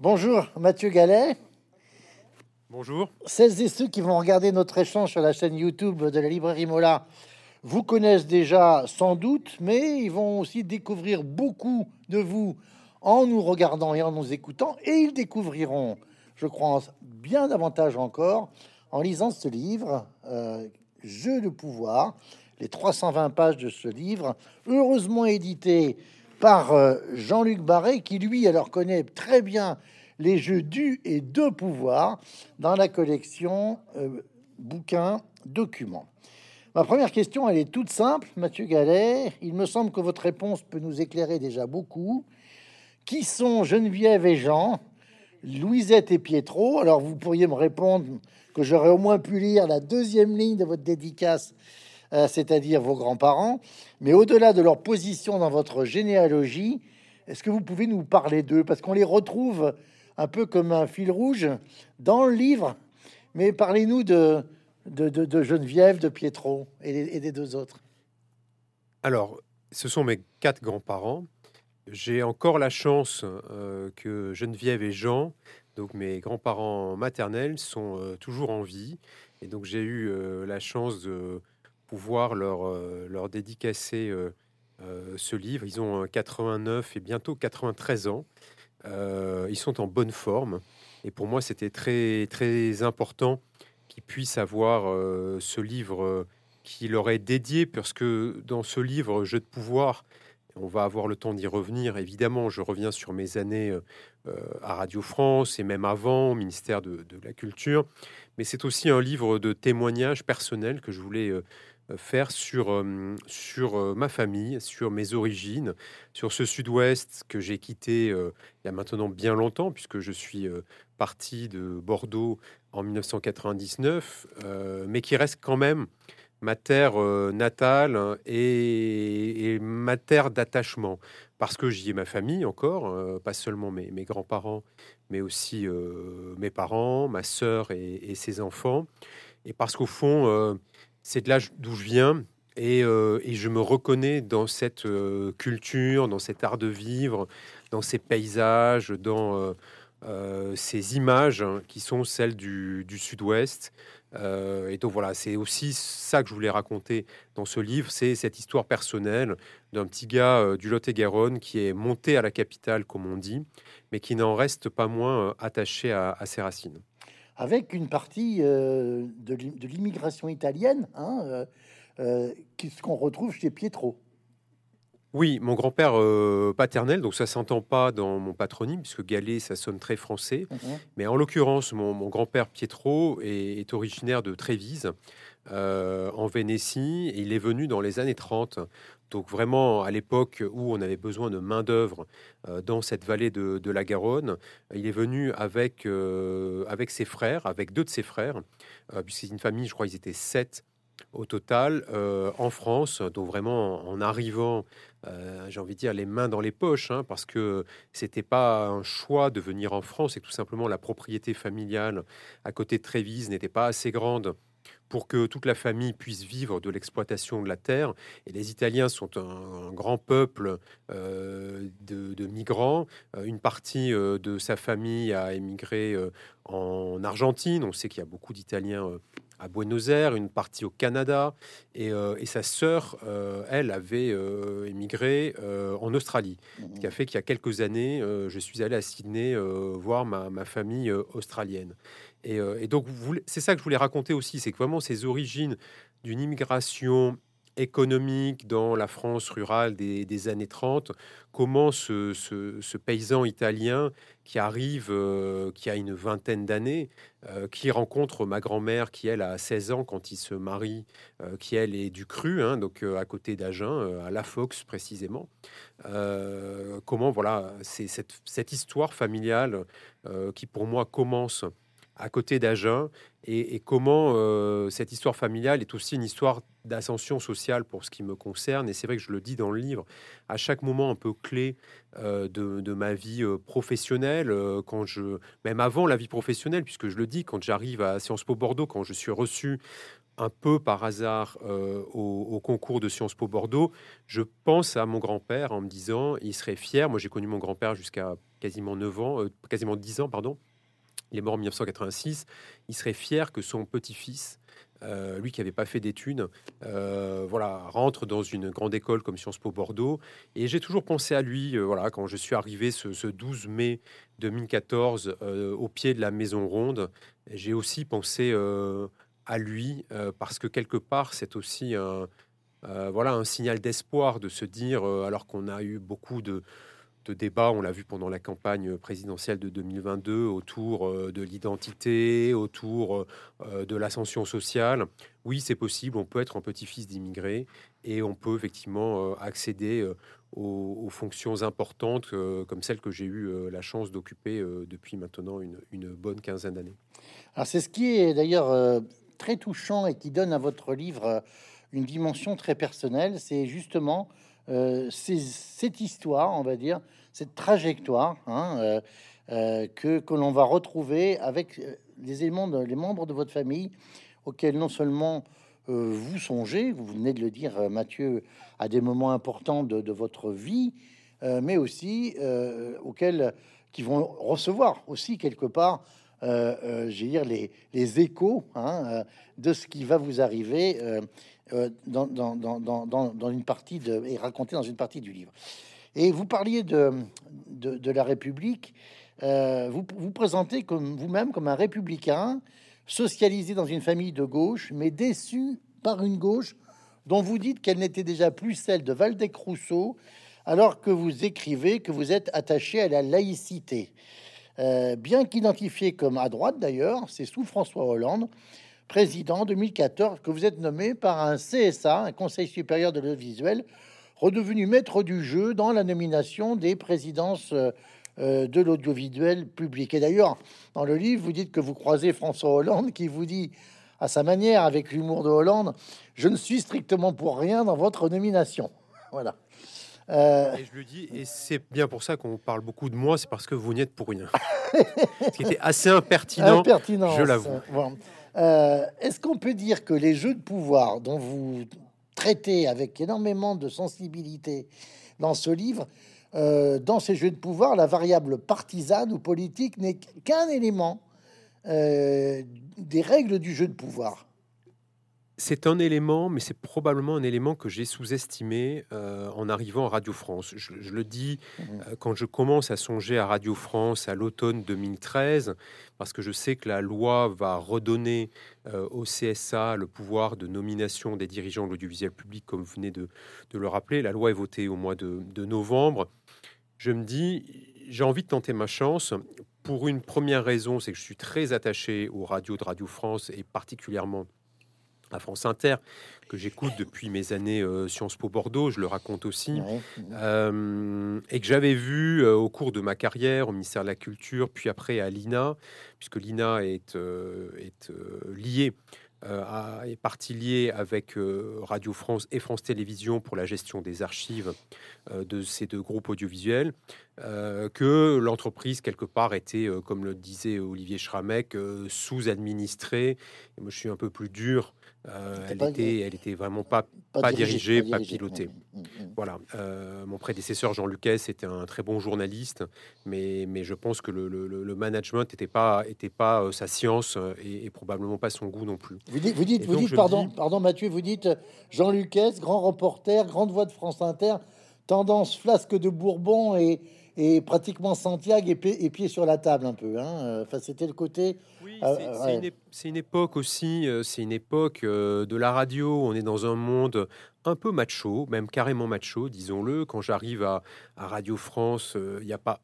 Bonjour Mathieu Gallet. Bonjour. Celles et ceux qui vont regarder notre échange sur la chaîne YouTube de la librairie Mola vous connaissent déjà sans doute, mais ils vont aussi découvrir beaucoup de vous en nous regardant et en nous écoutant, et ils découvriront, je crois, bien davantage encore en lisant ce livre, euh, Jeu de pouvoir, les 320 pages de ce livre, heureusement édité par euh, Jean-Luc Barré, qui lui alors connaît très bien les jeux du et de pouvoir dans la collection euh, bouquins documents. Ma première question, elle est toute simple, Mathieu Gallet. Il me semble que votre réponse peut nous éclairer déjà beaucoup. Qui sont Geneviève et Jean, Louisette et Pietro? Alors vous pourriez me répondre que j'aurais au moins pu lire la deuxième ligne de votre dédicace c'est-à-dire vos grands-parents, mais au-delà de leur position dans votre généalogie, est-ce que vous pouvez nous parler d'eux? Parce qu'on les retrouve un peu comme un fil rouge dans le livre, mais parlez-nous de, de, Geneviève, de Pietro et, des deux autres. Alors, ce sont mes quatre grands-parents. J'ai encore la chance euh, que Geneviève et Jean, donc mes grands-parents maternels, sont euh, toujours en vie. Et donc j'ai eu la chance de pouvoir leur, euh, leur dédicacer euh, euh, ce livre. Ils ont 89 et bientôt 93 ans. ils sont en bonne forme. Et pour moi, c'était très, très important qu'ils puissent avoir ce livre qui leur est dédié, parce que dans ce livre, Jeu de pouvoir, on va avoir le temps d'y revenir. Évidemment, je reviens sur mes années à Radio France et même avant au ministère de, de la Culture. Mais c'est aussi un livre de témoignages personnels que je voulais faire sur, sur ma famille, sur mes origines, sur ce sud-ouest que j'ai quitté il y a maintenant bien longtemps, puisque je suis parti de Bordeaux en 1999, mais qui reste quand même ma terre natale et, ma terre d'attachement, parce que j'y ai ma famille encore, pas seulement mes, mes grands-parents, mais aussi mes parents, ma sœur et, ses enfants, et parce qu'au fond, c'est de là d'où je viens. Euh, et, je me reconnais dans cette euh, culture, dans cet art de vivre, dans ces paysages, dans euh, ces images hein, qui sont celles du, sud-ouest. et donc voilà, c'est aussi ça que je voulais raconter dans ce livre, c'est cette histoire personnelle d'un petit gars du Lot-et-Garonne qui est monté à la capitale, comme on dit, mais qui n'en reste pas moins attaché à ses racines avec une partie euh, de l'immigration italienne, hein, euh, euh, ce qu'on retrouve chez Pietro. Oui, mon grand-père paternel, donc ça s'entend pas dans mon patronyme, puisque Gallet, ça sonne très français. Mhm. Mais en l'occurrence, mon, grand-père Pietro est, originaire de Trévise, en Vénétie, et il est venu dans les années 30 donc vraiment, à l'époque où on avait besoin de main-d'œuvre euh, dans cette vallée de, la Garonne, il est venu avec, euh, avec ses frères, avec deux de ses frères, euh, puisque c'est une famille, je crois qu'ils étaient sept au total, en France. Donc vraiment, en arrivant, j'ai envie de dire, les mains dans les poches, hein, parce que c'était pas un choix de venir en France, et tout simplement la propriété familiale à côté de Trévise n'était pas assez grande pour que toute la famille puisse vivre de l'exploitation de la terre. Et les Italiens sont un, grand peuple euh, de, migrants. Euh, une partie euh, de sa famille a émigré en Argentine. On sait qu'il y a beaucoup d'Italiens à Buenos Aires, une partie au Canada, et, sa sœur, elle, avait émigré en Australie. Ce qui a fait qu'il y a quelques années, je suis allé à Sydney voir ma, ma famille australienne. Euh, et, donc, c'est ça que je voulais raconter aussi, c'est que vraiment ces origines d'une immigration économique dans la France rurale des, années 30, comment ce, paysan italien qui arrive, euh, qui a une vingtaine d'années, euh, qui rencontre ma grand-mère qui, elle, a 16 ans quand il se marie, qui, elle, est du Cru, hein, donc à côté d'Agen, à La Fox précisément. comment, voilà, c'est cette, cette, histoire familiale qui, pour moi, commence à côté d'Agen et, comment euh, cette histoire familiale est aussi une histoire d'ascension sociale pour ce qui me concerne. Et c'est vrai que je le dis dans le livre, à chaque moment un peu clé euh, de, ma vie euh, professionnelle, quand je, même avant la vie professionnelle, puisque je le dis, quand j'arrive à Sciences Po Bordeaux, quand je suis reçu un peu par hasard au, concours de Sciences Po Bordeaux, je pense à mon grand-père en me disant, il serait fier. Moi, j'ai connu mon grand-père jusqu'à quasiment 9 ans, quasiment 10 ans, pardon. Il est mort en 1986. Il serait fier que son petit-fils euh, lui qui n'avait pas fait d'études, euh, voilà, rentre dans une grande école comme Sciences Po Bordeaux. Et j'ai toujours pensé à lui, euh, voilà, quand je suis arrivé ce, 12 mai 2014 au pied de la Maison Ronde. J'ai aussi pensé à lui parce que quelque part, c'est aussi un, voilà, un signal d'espoir de se dire, alors qu'on a eu beaucoup de de débat, on l'a vu pendant la campagne présidentielle de 2022, autour euh, de l'identité, autour euh, de l'ascension sociale. Oui, c'est possible, on peut être un petit-fils d'immigrés et on peut effectivement euh, accéder aux, fonctions importantes comme celles que j'ai eu la chance d'occuper depuis maintenant une, une bonne quinzaine d'années. Alors c'est ce qui est d'ailleurs très touchant et qui donne à votre livre une dimension très personnelle, c'est justement cette histoire, on va dire, cette trajectoire hein, euh, euh, que, que l'on va retrouver avec euh, les éléments, de, les membres de votre famille auxquels non seulement vous songez, vous venez de le dire, Mathieu, à des moments importants de, votre vie, mais aussi auxquels qui vont recevoir aussi quelque part, j'ai dire les, les échos hein, de ce qui va vous arriver dans, dans, une partie de et raconté dans une partie du livre. Et vous parliez de, de, la République. Euh, vous vous présentez comme vous-même comme un républicain socialisé dans une famille de gauche, mais déçu par une gauche dont vous dites qu'elle n'était déjà plus celle de Valdec-Rousseau, alors que vous écrivez que vous êtes attaché à la laïcité. Euh, bien qu'identifié comme à droite d'ailleurs, c'est sous François Hollande, président 2014, que vous êtes nommé par un CSA, un Conseil supérieur de l'audiovisuel, redevenu maître du jeu dans la nomination des présidences euh, euh, de l'audiovisuel public. Et d'ailleurs, dans le livre, vous dites que vous croisez François Hollande qui vous dit à sa manière, avec l'humour de Hollande, je ne suis strictement pour rien dans votre nomination. Voilà. Euh, et je le dis, et c'est bien pour ça qu'on parle beaucoup de moi, c'est parce que vous n'y êtes pour rien. Ce qui était assez impertinent, impertinent je l'avoue. Est-ce qu'on peut dire que les jeux de pouvoir dont vous traité avec énormément de sensibilité dans ce livre, euh, dans ces jeux de pouvoir, la variable partisane ou politique n'est qu'un élément euh, des règles du jeu de pouvoir? C'est un élément, mais c'est probablement un élément que j'ai sous-estimé euh, en arrivant à Radio France. Je, le dis mmh. euh, quand je commence à songer à Radio France à l'automne 2013, parce que je sais que la loi va redonner euh, au CSA le pouvoir de nomination des dirigeants de l'audiovisuel public, comme vous venez de, le rappeler. La loi est votée au mois de, de novembre. Je me dis, j'ai envie de tenter ma chance. Pour une première raison, c'est que je suis très attaché aux radios de Radio France et particulièrement à France Inter, que j'écoute depuis mes années euh, Sciences Po Bordeaux, je le raconte aussi, euh, et que j'avais vu euh, au cours de ma carrière au ministère de la Culture, puis après à l'INA, puisque l'INA est, est liée euh, est partie liée avec Radio France et France Télévisions pour la gestion des archives de ces deux groupes audiovisuels, que l'entreprise, quelque part, était, comme le disait Olivier Schramek, sous-administrée. Moi, je suis un peu plus dur euh, elle, était, elle était vraiment pas, pas, dirigée, pas, pilotée. Voilà. Euh, mon prédécesseur Jean Lucas était un très bon journaliste, mais, mais je pense que le, le, management n'était pas, était pas euh, sa science et, probablement pas son goût non plus. Vous dites, vous dites, vous dites pardon, pardon Mathieu, vous dites Jean Lucas, grand reporter, grande voix de France Inter, tendance flasque de Bourbon et, et pratiquement Santiago et, et pied sur la table un peu. Hein. Enfin, c'était le côté. Oui, euh, c'est une, époque aussi. Euh, c'est une époque euh, de la radio. On est dans un monde un peu macho, même carrément macho, disons-le. Quand j'arrive à, Radio France, il n'y a pas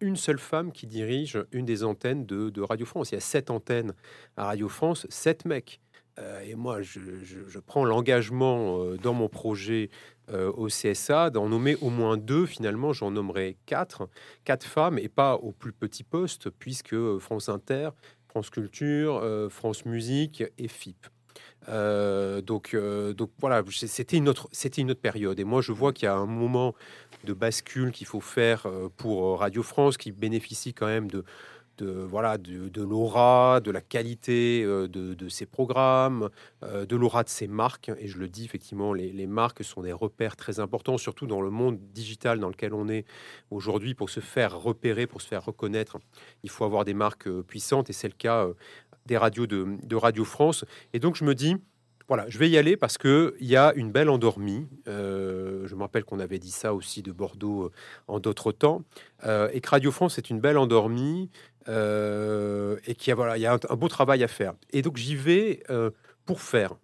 une seule femme qui dirige une des antennes de, de Radio France. Il y a sept antennes à Radio France, sept mecs. Euh, et moi, je, prends l'engagement euh, dans mon projet euh, au CSA d'en nommer au moins deux. Finalement, j'en nommerai quatre, quatre femmes et pas au plus petit poste, puisque France Inter, France Culture, France Musique et FIP. donc, donc voilà, c'était une autre, c'était une autre période. Et moi, je vois qu'il y a un moment de bascule qu'il faut faire pour Radio France, qui bénéficie quand même de de voilà de, l'aura, de la qualité de, de ses programmes, de l'aura de ses marques. Et je le dis effectivement, les, marques sont des repères très importants, surtout dans le monde digital dans lequel on est aujourd'hui. Pour se faire repérer, pour se faire reconnaître, il faut avoir des marques puissantes, et c'est le cas des radios de Radio France. Et donc je me dis voilà, je vais y aller parce qu'il y a une belle endormie. Euh, je me rappelle qu'on avait dit ça aussi de Bordeaux euh, en d'autres temps. Euh, et que Radio France est une belle endormie et qu'il y a, voilà, il y a un, beau travail à faire. Et donc j'y vais pour faire.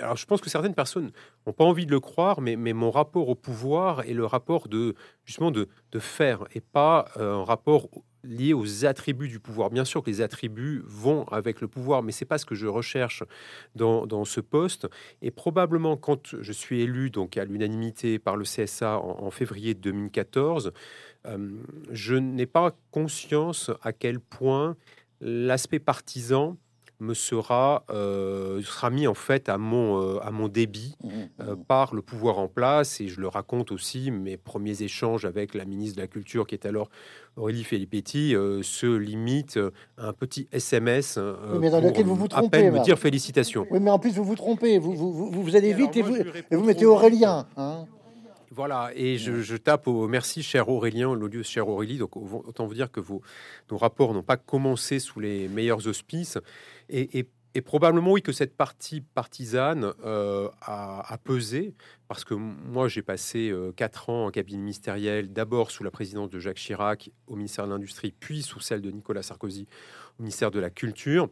Alors je pense que certaines personnes n'ont pas envie de le croire, mais, mais mon rapport au pouvoir est le rapport de justement de, de faire et pas un rapport lié aux attributs du pouvoir. Bien sûr que les attributs vont avec le pouvoir, mais c'est pas ce que je recherche dans, dans, ce poste. Et probablement, quand je suis élu donc à l'unanimité par le CSA en, février 2014, euh, je n'ai pas conscience à quel point l'aspect partisan me sera, euh, sera mis en fait à mon, euh, à mon débit mmh, mmh. Euh, par le pouvoir en place. Et je le raconte aussi, mes premiers échanges avec la ministre de la Culture, qui est alors Aurélie Filippetti, se limitent à un petit SMS mais dans lequel vous vous trompez, me dire félicitations. Oui, mais en plus, vous vous trompez. Vous, vous, vous, vous allez vite et, vous, et vous mettez Aurélien. Hein voilà, et je, tape au merci, cher Aurélien, lieu cher Aurélie. Donc, autant vous dire que vos, nos rapports n'ont pas commencé sous les meilleurs auspices. Et, probablement, oui, que cette partie partisane euh, a, pesé, parce que moi, j'ai passé euh, quatre ans en cabinet ministériel, d'abord sous la présidence de Jacques Chirac au ministère de l'Industrie, puis sous celle de Nicolas Sarkozy au ministère de la Culture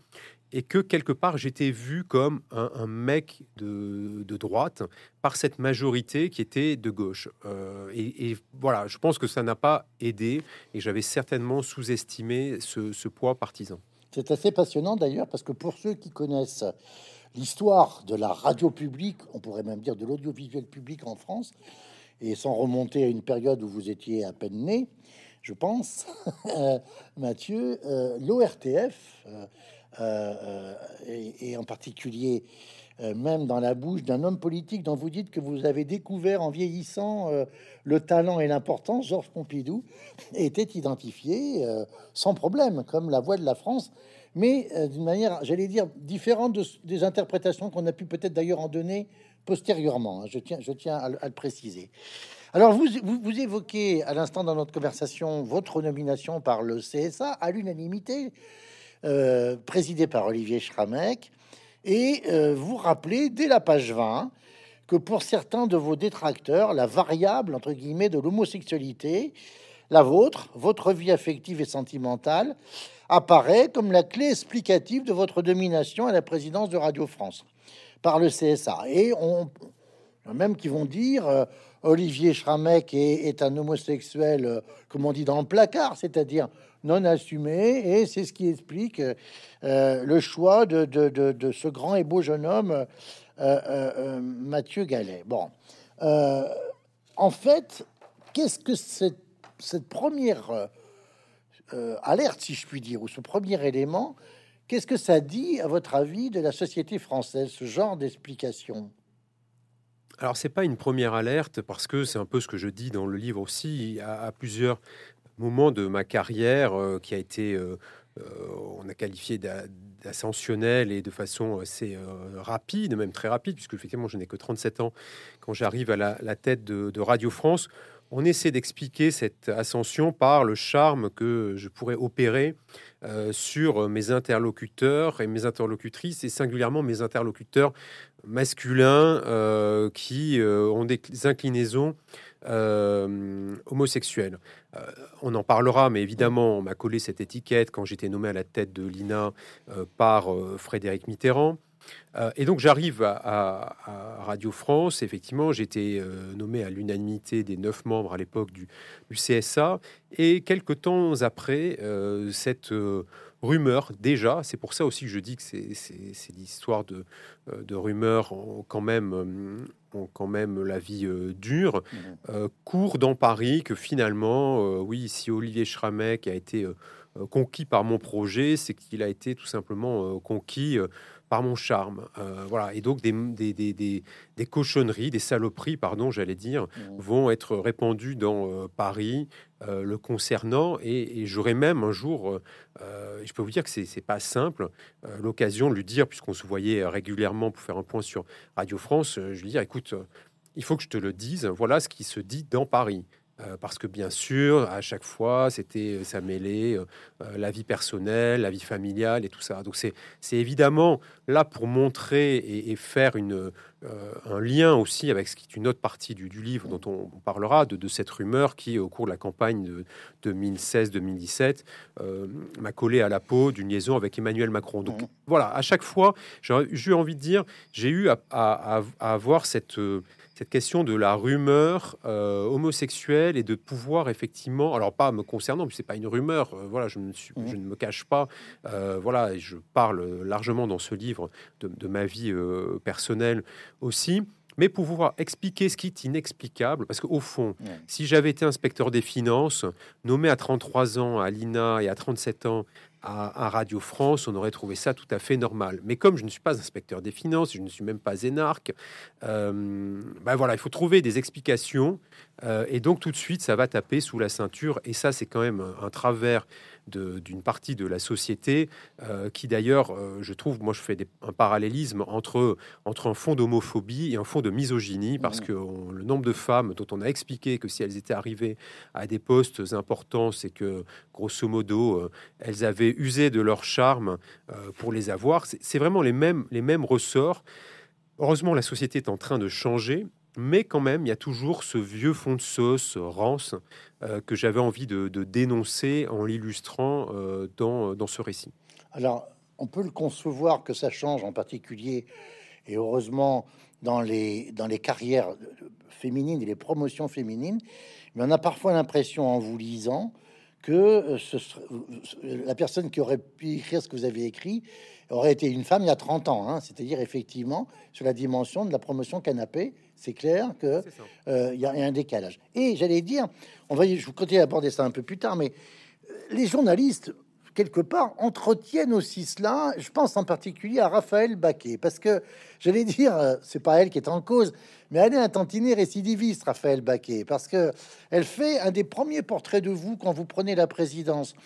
et que quelque part j'étais vu comme un, mec de, droite par cette majorité qui était de gauche. Euh, et, voilà, je pense que ça n'a pas aidé et j'avais certainement sous-estimé ce, poids partisan. C'est assez passionnant d'ailleurs parce que pour ceux qui connaissent l'histoire de la radio publique, on pourrait même dire de l'audiovisuel public en France, et sans remonter à une période où vous étiez à peine né, je pense, Mathieu, euh, l'ORTF euh, euh, et, en particulier euh, même dans la bouche d'un homme politique dont vous dites que vous avez découvert en vieillissant le talent et l'importance, Georges Pompidou était identifié sans problème comme la voix de la France, mais d'une manière, j'allais dire, différente des interprétations qu'on a pu peut-être d'ailleurs en donner postérieurement. Hein. Je tiens, à, le préciser. Alors, vous, évoquez à l'instant dans notre conversation votre nomination par le CSA à l'unanimité. Euh, présidé par Olivier Schramek, et euh, vous rappelez dès la page 20 que pour certains de vos détracteurs, la variable entre guillemets de l'homosexualité, la vôtre, votre vie affective et sentimentale, apparaît comme la clé explicative de votre domination à la présidence de Radio France par le CSA. Même qui vont dire euh, Olivier Schramek est, un homosexuel, comme on dit dans le placard, c'est-à-dire non assumé, et c'est ce qui explique euh, le choix de, ce grand et beau jeune homme, euh, euh, Mathieu Gallet. Bon, en fait, qu'est-ce que cette première alerte, si je puis dire, ou ce premier élément, qu'est-ce que ça dit, à votre avis, de la société française, ce genre d'explication? Alors, c'est pas une première alerte parce que c'est un peu ce que je dis dans le livre aussi. à plusieurs moment de ma carrière euh, qui a été, euh, euh, on a qualifié d'ascensionnel et de façon assez rapide, même très rapide, puisque effectivement je n'ai que 37 ans quand j'arrive à la, tête de, Radio France. On essaie d'expliquer cette ascension par le charme que je pourrais opérer sur mes interlocuteurs et mes interlocutrices, et singulièrement mes interlocuteurs masculins qui ont des inclinaisons euh, homosexuel. Euh, on en parlera, mais évidemment, on m'a collé cette étiquette quand j'étais nommé à la tête de l'INA euh, par Frédéric Mitterrand. Et donc j'arrive à, Radio France. Effectivement, j'étais nommé à l'unanimité des neuf membres à l'époque du, du, CSA. Et quelques temps après, cette rumeur déjà. C'est pour ça aussi que je dis que c'est l'histoire de, euh, de rumeurs ont quand même, euh, ont quand même la vie euh, dure. Mmh. court dans Paris que finalement, oui, si Olivier Schramek a été conquis par mon projet, c'est qu'il a été tout simplement conquis par mon charme. voilà. Et donc des, des, cochonneries, des saloperies, pardon, j'allais dire, mmh. vont être répandues dans Paris le concernant. Et, j'aurais même un jour, je peux vous dire que c'est pas simple, l'occasion de lui dire, puisqu'on se voyait régulièrement pour faire un point sur Radio France, je lui dire, écoute, il faut que je te le dise, voilà ce qui se dit dans Paris. Euh, parce que bien sûr, à chaque fois, c'était euh, ça mêlait euh, la vie personnelle, la vie familiale et tout ça. Donc c'est évidemment là pour montrer et, faire une, un lien aussi avec ce qui est une autre partie du, livre dont on, parlera, de, cette rumeur qui, au cours de la campagne de 2016-2017, m'a collé à la peau d'une liaison avec Emmanuel Macron. Donc voilà, à chaque fois, j'ai eu envie de dire, j'ai eu à, à, à avoir cette cette question de la rumeur euh, homosexuelle et de pouvoir effectivement, alors pas me concernant, c'est pas une rumeur, euh, voilà, je, ne suis, mmh. je ne me cache pas, euh, voilà, je parle largement dans ce livre de, ma vie personnelle aussi, mais pour pouvoir expliquer ce qui est inexplicable, parce qu'au fond, si j'avais été inspecteur des finances, nommé à 33 ans à l'INA et à 37 ans à, Radio France, on aurait trouvé ça tout à fait normal. Mais comme je ne suis pas inspecteur des finances, je ne suis même pas énarque, euh, ben voilà, il faut trouver des explications. Euh, et donc tout de suite, ça va taper sous la ceinture. Et ça, c'est quand même un travers d'une partie de la société euh, qui d'ailleurs, euh, je trouve, moi je fais un parallélisme entre, entre un fond d'homophobie et un fond de misogynie, parce mmh. que le nombre de femmes dont on a expliqué que si elles étaient arrivées à des postes importants, c'est que grosso modo, euh, elles avaient usé de leur charme pour les avoir. C'est vraiment les mêmes, les mêmes ressorts. Heureusement, la société est en train de changer mais quand même, il y a toujours ce vieux fond de sauce rance euh, que j'avais envie de, dénoncer en l'illustrant euh, dans, dans ce récit. Alors, on peut le concevoir que ça change en particulier, et heureusement, dans les, dans les carrières féminines et les promotions féminines, mais on a parfois l'impression en vous lisant que euh, la personne qui aurait pu écrire ce que vous avez écrit aurait été une femme il y a 30 ans, hein. c'est-à-dire effectivement sur la dimension de la promotion canapé, c'est clair que euh, il y a un décalage. Et j'allais dire, on va, je vous continuer à aborder ça un peu plus tard, mais euh, les journalistes quelque part, entretiennent aussi cela. Je pense en particulier à Raphaël Baquet, parce que j'allais dire, euh, c'est pas elle qui est en cause, mais elle est un tantinet récidiviste, Raphaël Baquet, parce que elle fait un des premiers portraits de vous quand vous prenez la présidence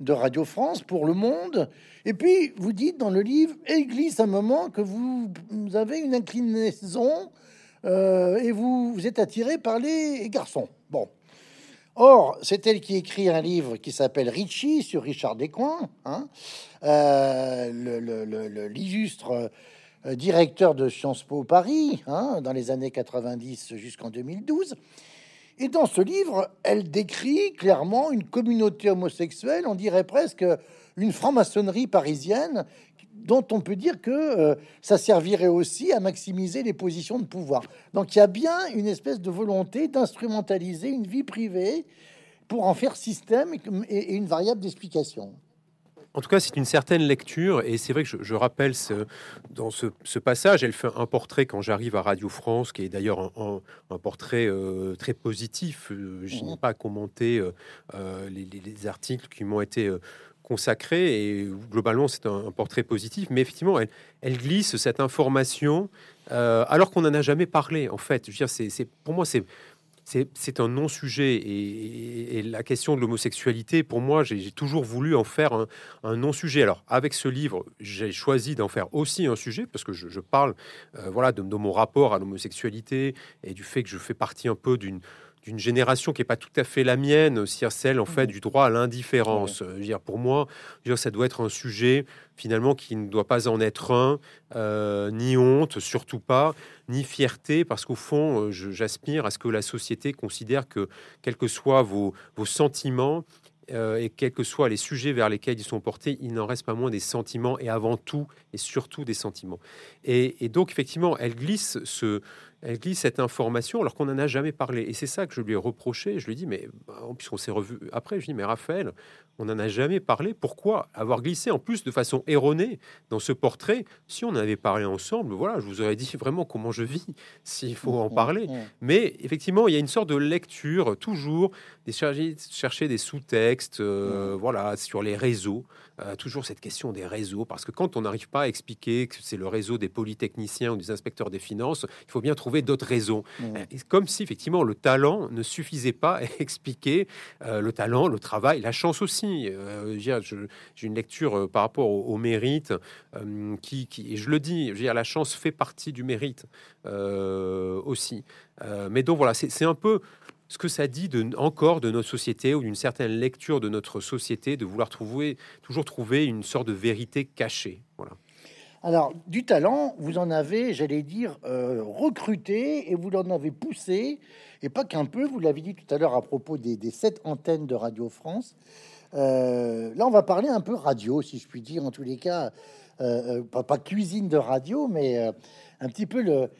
de Radio France pour Le Monde. Et puis, vous dites dans le livre, et glisse un moment que vous, avez une inclinaison euh, et vous, vous êtes attiré par les garçons. Bon, Or, c'est elle qui écrit un livre qui s'appelle Richie sur Richard Descoings, hein, euh, l'illustre euh, directeur de Sciences Po Paris hein, dans les années 90 jusqu'en 2012. Et dans ce livre, elle décrit clairement une communauté homosexuelle, on dirait presque une franc-maçonnerie parisienne, dont on peut dire que euh, ça servirait aussi à maximiser les positions de pouvoir. Donc il y a bien une espèce de volonté d'instrumentaliser une vie privée pour en faire système et, une variable d'explication. En tout cas, c'est une certaine lecture, et c'est vrai que je, rappelle ce, dans ce, passage, elle fait un portrait quand j'arrive à Radio France, qui est d'ailleurs un, portrait euh, très positif. Euh, je n'ai mmh. pas commenté les, les, articles qui m'ont été consacré et globalement c'est un, portrait positif, mais effectivement elle, glisse cette information euh, alors qu'on n'en a jamais parlé en fait. Je veux dire, c'est, pour moi c'est c'est un non-sujet et, la question de l'homosexualité, pour moi, j'ai toujours voulu en faire un, non-sujet. Alors, avec ce livre, j'ai choisi d'en faire aussi un sujet parce que je, parle, euh, voilà, de, mon rapport à l'homosexualité et du fait que je fais partie un peu d'une d'une génération qui est pas tout à fait la mienne, c'est celle en fait mmh. du droit à l'indifférence. Dire pour moi, dire, ça doit être un sujet finalement qui ne doit pas en être un, euh, ni honte, surtout pas, ni fierté, parce qu'au fond, euh, j'aspire à ce que la société considère que quels que soient vos, vos sentiments, euh, et quels que soient les sujets vers lesquels ils sont portés, il n'en reste pas moins des sentiments et avant tout et surtout des sentiments. Et, donc effectivement, elle glisse ce, elle glisse cette information alors qu'on n'en a jamais parlé. Et c'est ça que je lui ai reproché. Je lui ai dit, mais puisqu'on s'est revu après, je lui ai dit, mais Raphaël, on n'en a jamais parlé. Pourquoi avoir glissé en plus de façon erronée dans ce portrait? Si on avait parlé ensemble, voilà, je vous aurais dit vraiment comment je vis, s'il faut en parler. Mais effectivement, il y a une sorte de lecture, toujours, des chercher, des sous-textes, euh, voilà, sur les réseaux. Euh, toujours cette question des réseaux, parce que quand on n'arrive pas à expliquer que c'est le réseau des polytechniciens ou des inspecteurs des finances, il faut bien trouver d'autres raisons. Euh, comme si effectivement le talent ne suffisait pas à expliquer le talent, le travail, la chance aussi. Euh, j'ai une lecture euh, par rapport au, mérite euh, qui, et je le dis, dire, la chance fait partie du mérite aussi. mais donc voilà, c'est un peu ce que ça dit encore de notre société ou d'une certaine lecture de notre société de vouloir trouver, toujours trouver une sorte de vérité cachée. Voilà. Alors, du talent, vous en avez, j'allais dire, recruté et vous en avez poussé, et pas qu'un peu, vous l'avez dit tout à l'heure à propos des sept antennes de Radio France. Euh, là, on va parler un peu radio, si je puis dire, en tous les cas, euh, euh, pas, cuisine de radio, mais un petit peu le,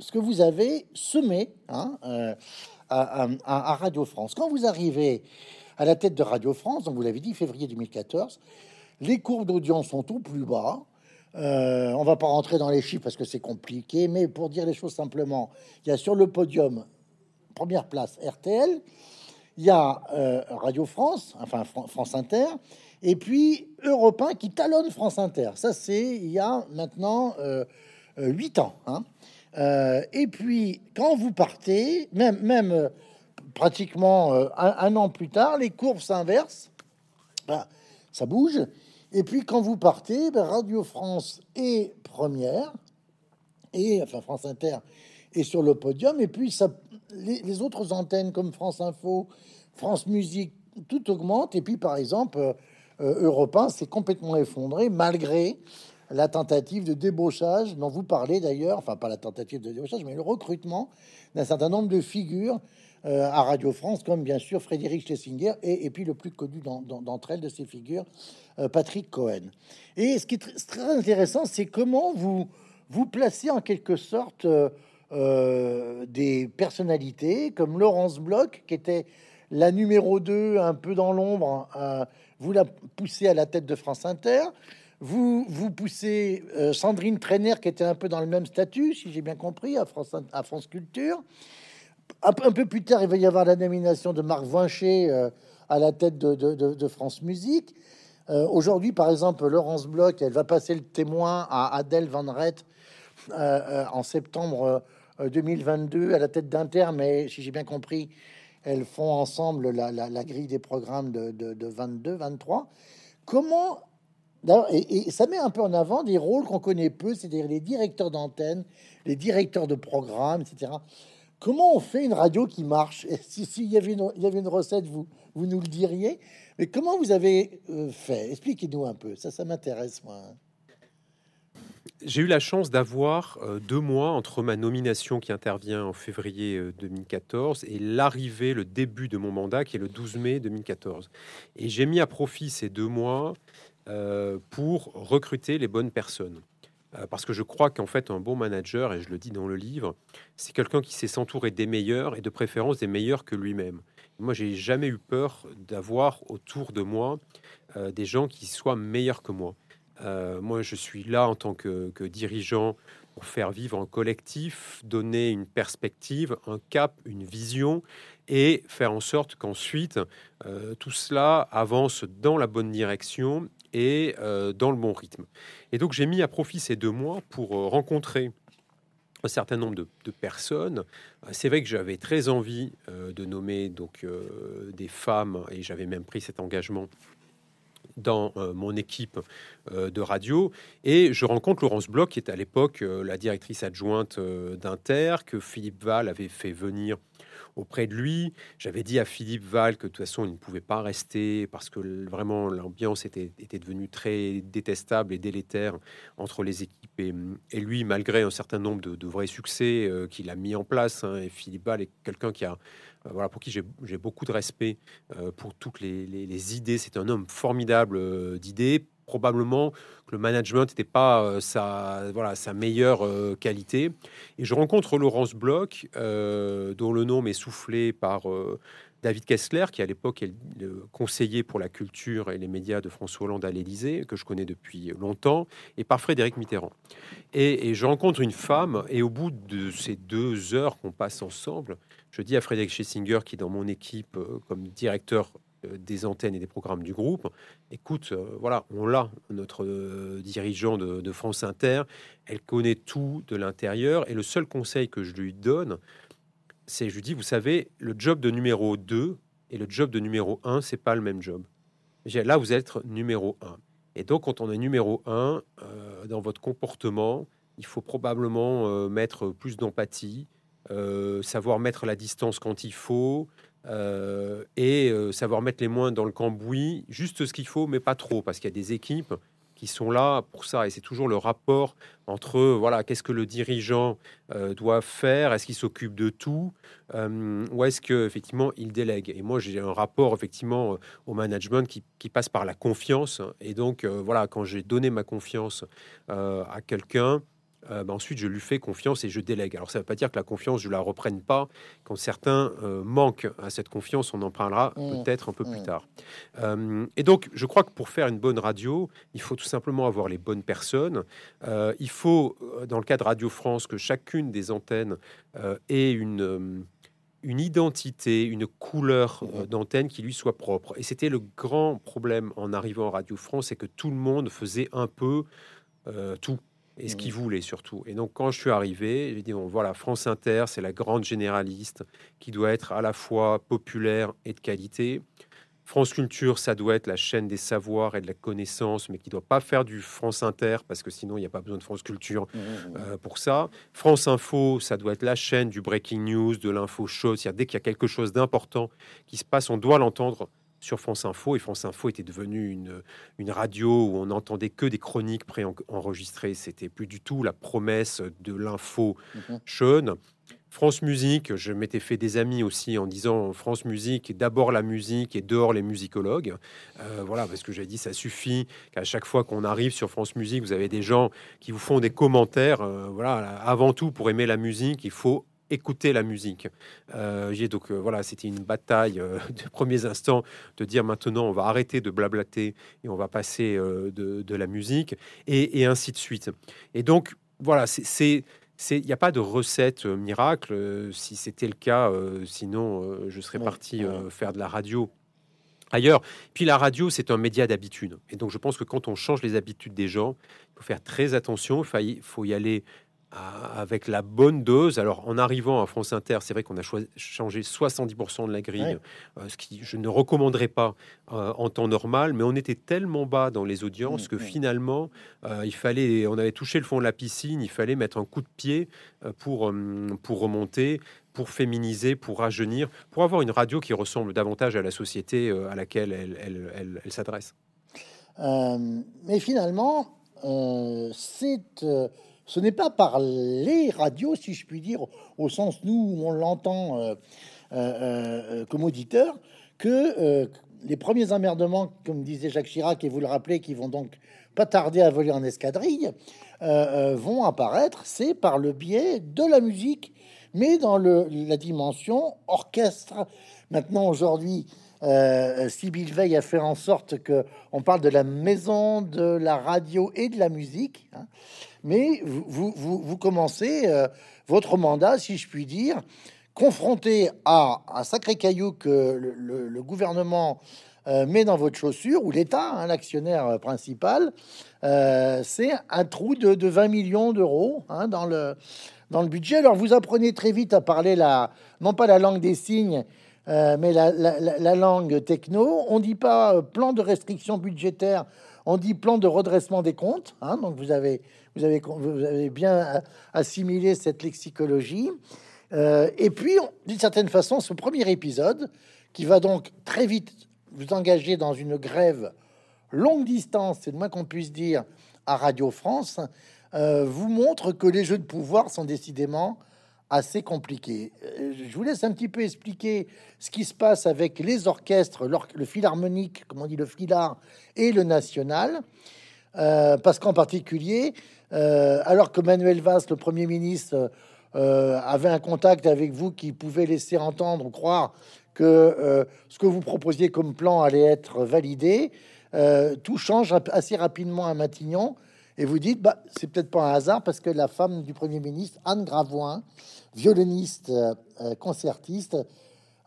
ce que vous avez semé hein, à, Radio France. Quand vous arrivez à la tête de Radio France, donc vous l'avez dit, février 2014, les courbes d'audience sont au plus bas. on va pas rentrer dans les chiffres parce que c'est compliqué, mais pour dire les choses simplement, il y a sur le podium, première place RTL, il y a euh, Radio France, enfin France Inter, et puis Europe qui talonne France Inter. Ça, c'est il y a maintenant euh, euh, huit ans. Hein. et puis, quand vous partez, même, même pratiquement un, an plus tard, les courbes s'inversent, ça bouge. Et puis, quand vous partez, ben, Radio France est première, et enfin France Inter est sur le podium, et puis ça, les, autres antennes comme France Info, France Musique, tout augmente. Et puis, par exemple, euh, euh Europe 1 s'est complètement effondré malgré la tentative de débauchage dont vous parlez d'ailleurs, enfin pas la tentative de débauchage, mais le recrutement d'un certain nombre de figures euh, à Radio France, comme bien sûr Frédéric Schlesinger et, puis le plus connu d'entre elles de ces figures, euh, Patrick Cohen. Et ce qui est très intéressant, c'est comment vous vous placez en quelque sorte euh, des personnalités comme Laurence Bloch, qui était la numéro 2, un peu dans l'ombre. Euh, vous la poussez à la tête de France Inter. Vous, vous poussez euh, Sandrine Trainer, qui était un peu dans le même statut, si j'ai bien compris, à France, Culture. Un, peu plus tard, il va y avoir la nomination de Marc Vincher à la tête de, France Musique. Aujourd'hui, par exemple, Laurence Bloch, elle va passer le témoin à Adèle Van Rett en septembre 2022 euh, à la tête d'Inter, mais si j'ai bien compris, elles font ensemble la, grille des programmes de, 22, 23. Comment et, et, ça met un peu en avant des rôles qu'on connaît peu, c'est-à-dire les directeurs d'antenne, les directeurs de programmes, etc. Comment on fait une radio qui marche? S'il si y, avait une, y avait une recette, vous, vous nous le diriez. Mais comment vous avez euh, fait? Expliquez-nous un peu. Ça, ça m'intéresse, moi. J'ai eu la chance d'avoir euh, deux mois entre ma nomination qui intervient en février 2014 euh, et l'arrivée, le début de mon mandat qui est le 12 mai 2014. Et j'ai mis à profit ces deux mois euh, pour recruter les bonnes personnes. parce que je crois qu'en fait, un bon manager, et je le dis dans le livre, c'est quelqu'un qui sait s'entourer des meilleurs et de préférence des meilleurs que lui-même. Moi, j'ai jamais eu peur d'avoir autour de moi des gens qui soient meilleurs que moi. Euh, moi, je suis là en tant que, dirigeant pour faire vivre un collectif, donner une perspective, un cap, une vision et faire en sorte qu'ensuite euh, tout cela avance dans la bonne direction et euh, dans le bon rythme. Et donc j'ai mis à profit ces deux mois pour rencontrer un certain nombre de, de personnes. C'est vrai que j'avais très envie de nommer donc des femmes et j'avais même pris cet engagement dans euh, mon équipe euh, de radio et je rencontre Laurence Bloch, qui est à l'époque euh, la directrice adjointe d'Inter, que Philippe Val avait fait venir auprès de lui. J'avais dit à Philippe Val que de toute façon, il ne pouvait pas rester parce que vraiment l'ambiance était, devenue très détestable et délétère entre les équipes et, lui, malgré un certain nombre de, vrais succès qu'il a mis en place. Hein, et Philippe Val est quelqu'un qui a voilà, pour qui j'ai beaucoup de respect euh, pour toutes les, idées. C'est un homme formidable euh, d'idées, probablement que le management n'était pas sa, voilà, sa meilleure qualité. Et je rencontre Laurence Bloch, dont le nom m'est soufflé par David Kessler, qui à l'époque est le conseiller pour la culture et les médias de François Hollande à l'Élysée, que je connais depuis longtemps, et par Frédéric Mitterrand. Et, je rencontre une femme, et au bout de ces deux heures qu'on passe ensemble, je dis à Frédéric Schessinger, qui est dans mon équipe euh, comme directeur euh, des antennes et des programmes du groupe, écoute, euh, voilà, on l'a, notre dirigeant de, France Inter, elle connaît tout de l'intérieur, et le seul conseil que je lui donne, c'est, je lui dis, vous savez, le job de numéro 2 et le job de numéro 1, c'est pas le même job. Là, vous êtes numéro 1. Et donc, quand on est numéro 1, euh, dans votre comportement, il faut probablement mettre plus d'empathie, savoir mettre la distance quand il faut, et savoir mettre les moins dans le cambouis, juste ce qu'il faut, mais pas trop, parce qu'il y a des équipes qui sont là pour ça. Et c'est toujours le rapport entre, voilà, qu'est-ce que le dirigeant euh, doit faire Est-ce qu'il s'occupe de tout euh, Ou est-ce qu'effectivement, il délègue Et moi, j'ai un rapport, effectivement, euh, au management qui, qui, passe par la confiance. Et donc, voilà, quand j'ai donné ma confiance à quelqu'un, euh, bah, ensuite je lui fais confiance et je délègue. Alors ça ne veut pas dire que la confiance, je la reprenne pas. Quand certains euh, manquent à cette confiance, on en parlera mmh. peut-être un peu plus mmh. tard. Euh, et donc, je crois que pour faire une bonne radio, il faut tout simplement avoir les bonnes personnes. il faut, dans le cas de Radio France, que chacune des antennes ait une une identité, une couleur mmh. d'antenne qui lui soit propre. Et c'était le grand problème en arrivant à Radio France, c'est que tout le monde faisait un peu tout et ce mmh. voulait surtout. Et donc quand je suis arrivé, j'ai dit bon voilà, France Inter, c'est la grande généraliste qui doit être à la fois populaire et de qualité. France Culture, ça doit être la chaîne des savoirs et de la connaissance, mais qui doit pas faire du France Inter parce que sinon il n'y a pas besoin de France Culture mmh, mmh, euh, pour ça. France Info, ça doit être la chaîne du breaking news, de l'info. C'est-à-dire dès qu'il y a quelque chose d'important qui se passe, on doit l'entendre sur France Info. Et France Info était devenue une, une radio où on n'entendait que des chroniques préenregistrées. C'était plus du tout la promesse de l'info mmh. France Musique, je m'étais fait des amis aussi en disant France Musique, d'abord la musique et dehors les musicologues. Euh, voilà, parce que j'ai dit, ça suffit qu'à chaque fois qu'on arrive sur France Musique, vous avez des gens qui vous font des commentaires. Euh, voilà, avant tout, pour aimer la musique, il faut écouter la musique. Euh, j'ai donc euh, voilà, c'était une bataille euh, de premiers instants de dire maintenant on va arrêter de blablater et on va passer de, la musique et, ainsi de suite. Et donc voilà, c'est il n'y a pas de recette miracle. Si c'était le cas, sinon je serais parti faire de la radio ailleurs. Puis la radio, c'est un média d'habitude. Et donc je pense que quand on change les habitudes des gens, il faut faire très attention. Il faut y aller avec la bonne dose. Alors, en arrivant à France Inter, c'est vrai qu'on a changé 70% de la grille, euh, ce qui je ne recommanderais pas euh, en temps normal, mais on était tellement bas dans les audiences mmh, que mmh. finalement, euh, il fallait, on avait touché le fond de la piscine, il fallait mettre un coup de pied pour, pour remonter pour féminiser, pour rajeunir, pour avoir une radio qui ressemble davantage à la société à laquelle elle, elle s'adresse. mais finalement, c'est ce n'est pas par les radios, si je puis dire, au sens nous où on l'entend euh, euh, euh, comme auditeur, que les premiers emmerdements, comme disait Jacques Chirac, et vous le rappelez, qui vont donc pas tarder à voler en escadrille, vont apparaître, c'est par le biais de la musique, mais dans la dimension orchestre. Maintenant, aujourd'hui, euh, Sybille Veil a fait en sorte que on parle de la maison de la radio et de la musique. Hein. Mais vous, commencez euh, votre mandat, si je puis dire, confronté à un sacré caillou que le, gouvernement euh, met dans votre chaussure, ou l'État, hein, l'actionnaire principal, c'est un trou de, de 20 millions d'euros hein, dans, le, budget. Alors vous apprenez très vite à parler la, non pas la langue des signes, euh, mais la, langue techno, on dit pas euh, plan de restriction budgétaire, on dit plan de redressement des comptes. Hein, donc vous avez, vous, avez, vous avez bien assimilé cette lexicologie. Euh, et puis, d'une certaine façon, ce premier épisode, qui va donc très vite vous engager dans une grève longue distance, c'est le moins qu'on puisse dire, à Radio France, vous montre que les jeux de pouvoir sont décidément assez compliqué. Euh, je vous laisse un petit peu expliquer ce qui se passe avec les orchestres, le philharmonique, comme on dit le filard, et le national. Euh, parce qu'en particulier, euh, alors que Manuel Valls, le Premier ministre, avait un contact avec vous qui pouvait laisser entendre, croire que ce que vous proposiez comme plan allait être validé, tout change assez rapidement à Matignon. Et vous dites, bah, c'est peut-être pas un hasard parce que la femme du Premier ministre, Anne Gravoin, violoniste euh, euh, concertiste,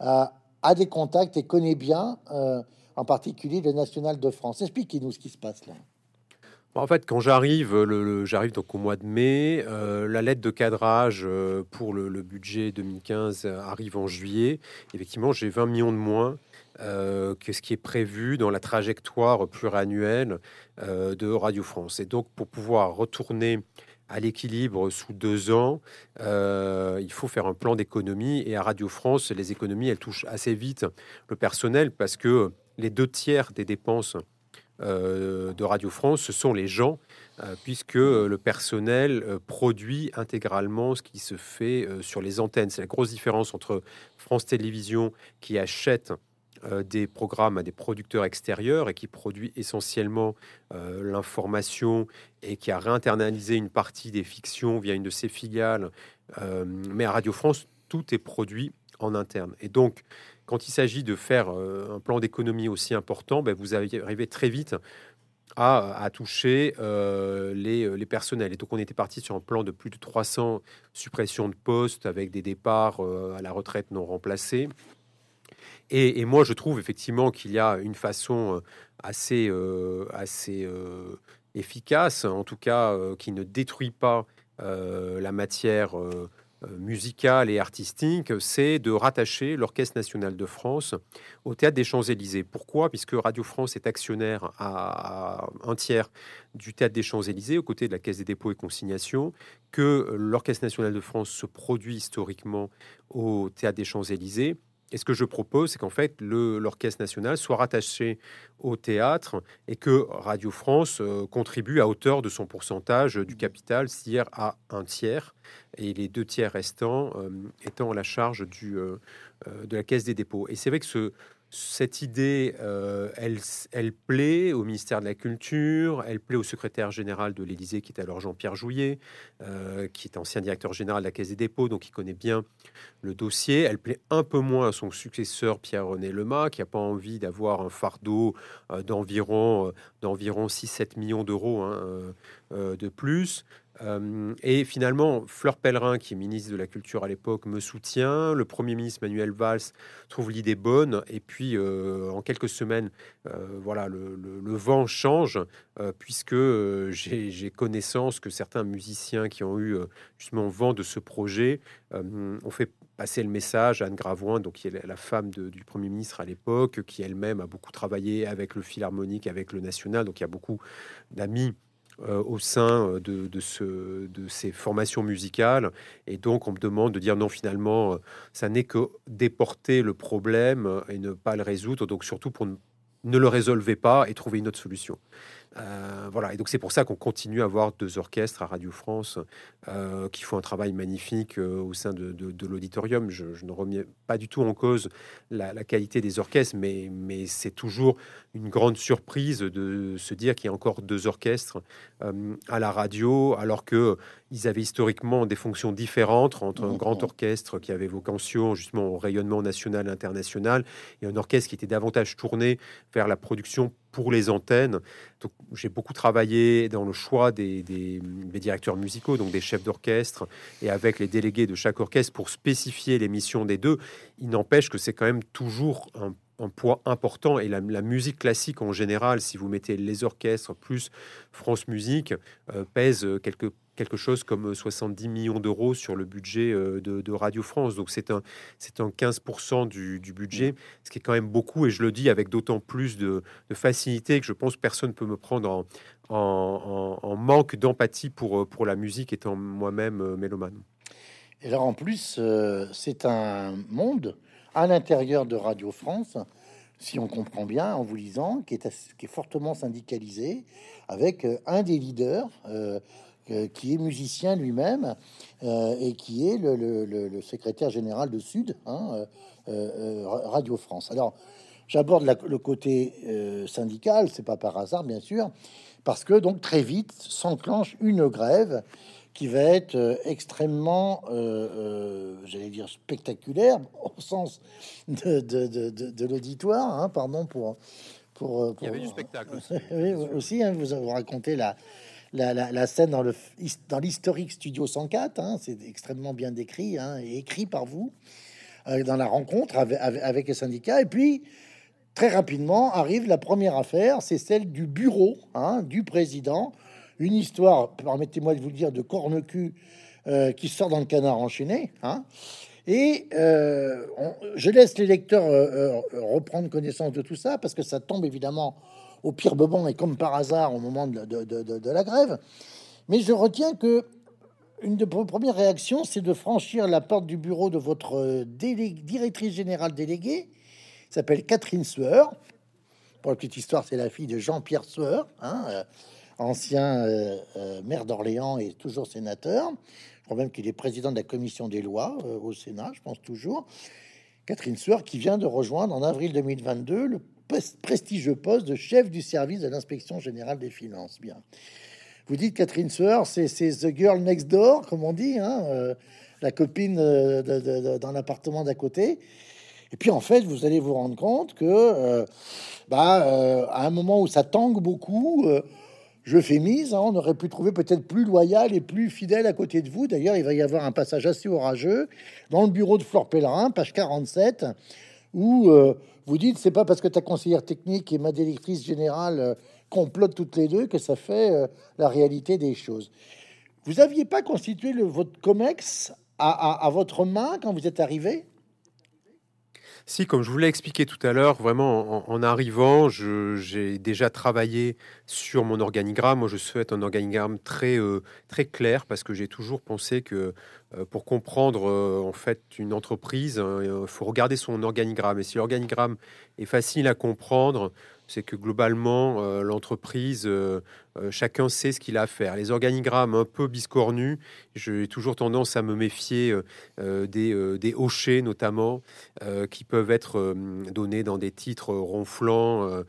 euh, a des contacts et connaît bien, en particulier le National de France. Expliquez-nous ce qui se passe là. En fait, quand j'arrive, j'arrive donc au mois de mai, la lettre de cadrage pour le, budget 2015 arrive en juillet. Effectivement, j'ai 20 millions de moins que ce qui est prévu dans la trajectoire pluriannuelle de Radio France. Et donc, pour pouvoir retourner à l'équilibre sous deux ans, euh, il faut faire un plan d'économie. Et à Radio France, les économies, elles touchent assez vite le personnel parce que les deux tiers des dépenses euh, de Radio France, ce sont les gens, euh, puisque le personnel produit intégralement ce qui se fait sur les antennes. C'est la grosse différence entre France Télévisions qui achète euh, des programmes à des producteurs extérieurs et qui produit essentiellement euh, l'information et qui a réinternalisé une partie des fictions via une de ses filiales. Euh, mais à Radio France, tout est produit en interne. Et donc, quand il s'agit de faire un plan d'économie aussi important, ben, vous arrivez très vite à, toucher les, les, personnels. Et donc, on était parti sur un plan de plus de 300 suppressions de postes avec des départs à la retraite non remplacés. Et, moi, je trouve effectivement qu'il y a une façon euh, assez, euh, euh, efficace, en tout cas, qui ne détruit pas la matière musicale et artistique, c'est de rattacher l'Orchestre national de France au Théâtre des Champs-Élysées. Pourquoi? Puisque Radio France est actionnaire à, un tiers du Théâtre des Champs-Élysées, aux côtés de la Caisse des dépôts et consignations, que l'Orchestre national de France se produit historiquement au Théâtre des Champs-Élysées et ce que je propose, c'est qu'en fait, l'Orchestre national soit rattaché au théâtre et que Radio France euh, contribue à hauteur de son pourcentage du capital, c'est-à-dire à un tiers, et les deux tiers restants euh, étant à la charge du, euh, de la Caisse des dépôts. Et c'est vrai que ce, cette idée, euh, elle, plaît au ministère de la Culture, elle plaît au secrétaire général de l'Élysée, qui est alors Jean-Pierre Jouillet, euh, qui est ancien directeur général de la Caisse des dépôts, donc il connaît bien le dossier. Elle plaît un peu moins à son successeur, Pierre-René Lemas, qui n'a pas envie d'avoir un fardeau euh, d'environ d'environ 6-7 millions d'euros hein, de plus. Euh, et finalement, Fleur Pellerin, qui est ministre de la Culture à l'époque, me soutient. Le Premier ministre Manuel Valls trouve l'idée bonne. Et puis, euh, en quelques semaines, euh, voilà, le, vent change, puisque j'ai connaissance que certains musiciens qui ont eu justement vent de ce projet ont fait passer le message à Anne Gravoin, donc qui est la femme du Premier ministre à l'époque, qui elle-même a beaucoup travaillé avec le Philharmonique, avec le National. Donc, il y a beaucoup d'amis euh, au sein euh, de, ce, de ces formations musicales. Et donc, on me demande de dire non, finalement, euh, ça n'est que déporter le problème et ne pas le résoudre. Donc, surtout pour ne le résolver pas et trouver une autre solution. Euh, voilà, et donc c'est pour ça qu'on continue à avoir deux orchestres à Radio France euh, qui font un travail magnifique euh, au sein de, l'auditorium. Je, ne remets pas du tout en cause la, qualité des orchestres, mais, mais c'est toujours une grande surprise de se dire qu'il y a encore deux orchestres à la radio, alors que ils avaient historiquement des fonctions différentes entre un grand orchestre qui avait vocation justement au rayonnement national et international et un orchestre qui était davantage tourné vers la production pour les antennes. Donc, j'ai beaucoup travaillé dans le choix des, des, directeurs musicaux, donc des chefs d'orchestre, et avec les délégués de chaque orchestre pour spécifier les missions des deux. Il n'empêche que c'est quand même toujours un, poids important. Et la, musique classique en général, si vous mettez les orchestres plus France Musique, euh, pèse quelque quelque chose comme 70 millions d'euros sur le budget euh, de, Radio France. Donc c'est un, c'est un 15% du, budget, ce qui est quand même beaucoup. Et je le dis avec d'autant plus de, facilité que je pense que personne ne peut me prendre en, en, manque d'empathie pour, euh, pour la musique, étant moi-même euh, mélomane. Et alors en plus, c'est un monde à l'intérieur de Radio France si on comprend bien en vous lisant, qui est, qui est fortement syndicalisé, avec un des leaders qui est musicien lui-même et qui est le, secrétaire général de Sud, hein, Radio France. Alors, j'aborde le côté syndical, c'est pas par hasard, bien sûr, parce que donc très vite s'enclenche une grève qui va être euh, extrêmement, euh, euh, j'allais dire spectaculaire au sens de, de, de, l'auditoire, hein, pardon pour, pour, Il y avait du spectacle aussi. hein, vous avez raconté la, la, scène dans l'historique Studio 104, hein, c'est extrêmement bien décrit hein, et écrit par vous dans la rencontre avec, les syndicats. Et puis, très rapidement, arrive la première affaire, c'est celle du bureau hein, du président une histoire, permettez-moi de vous le dire, de corne-cul euh, qui sort dans le canard enchaîné. Hein. Et euh, je laisse les lecteurs euh, reprendre connaissance de tout ça parce que ça tombe évidemment au pire moment et comme par hasard au moment de, la grève. Mais je retiens que une de vos premières réactions, c'est de franchir la porte du bureau de votre directrice générale déléguée, s'appelle Catherine Sueur. Pour la petite histoire, c'est la fille de Jean-Pierre Sueur, hein, ancien euh, euh, maire d'Orléans et toujours sénateur. Je crois même qu'il est président de la commission des lois euh, au Sénat, je pense toujours. Catherine Sueur, qui vient de rejoindre en avril 2022 le prestigieux poste de chef du service de l'inspection générale des finances. Bien. Vous dites Catherine Sueur, c'est the girl next door, comme on dit, hein, la copine dans l'appartement d'à côté. Et puis en fait, vous allez vous rendre compte que, bah, à un moment où ça tangue beaucoup, je fais mise. Hein, on aurait pu trouver peut-être plus loyal et plus fidèle à côté de vous. D'ailleurs, il va y avoir un passage assez orageux dans le bureau de Flore Pellerin, page 47, où euh, vous dites c'est pas parce que ta conseillère technique et ma directrice générale euh, complotent toutes les deux que ça fait euh, la réalité des choses. Vous aviez pas constitué le, votre COMEX à votre main quand vous êtes arrivé? Si, comme je vous l'ai expliqué tout à l'heure, vraiment en, arrivant, j'ai déjà travaillé sur mon organigramme. Moi, je souhaite un organigramme très, euh, très clair parce que j'ai toujours pensé que euh, pour comprendre euh, en fait une entreprise, il faut regarder son organigramme. Et si l'organigramme est facile à comprendre, c'est que globalement, euh, l'entreprise, euh, euh, chacun sait ce qu'il a à faire. Les organigrammes un peu biscornus, j'ai toujours tendance à me méfier des, des hochets notamment, qui peuvent être donnés dans des titres ronflants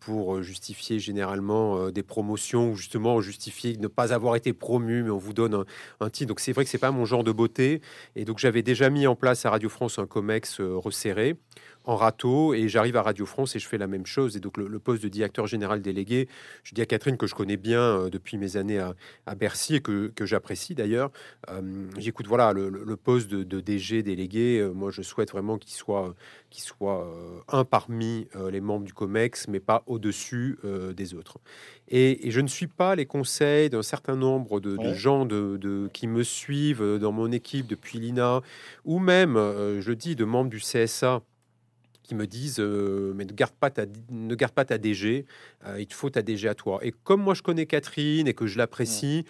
pour justifier généralement des promotions ou justement justifier ne pas avoir été promu, mais on vous donne un, un titre. Donc c'est vrai que c'est pas mon genre de beauté. Et donc j'avais déjà mis en place à Radio France un COMEX resserré en râteau et j'arrive à Radio France et je fais la même chose. Et donc le, poste de directeur général délégué, je dis à Catherine que je connais bien euh, depuis mes années à, Bercy et que, j'apprécie d'ailleurs. Euh, j'écoute voilà le, poste de, DG délégué. Euh, moi, je souhaite vraiment qu'il soit, qu'il soit un parmi les membres du COMEX, mais pas au-dessus des autres. Et, je ne suis pas les conseils d'un certain nombre de, gens de, qui me suivent dans mon équipe depuis l'INA, ou même, je dis, de membres du CSA qui me disent euh, mais ne garde pas ta ne garde pas ta DG, euh, il te faut ta DG à toi. Et comme moi je connais Catherine et que je l'apprécie,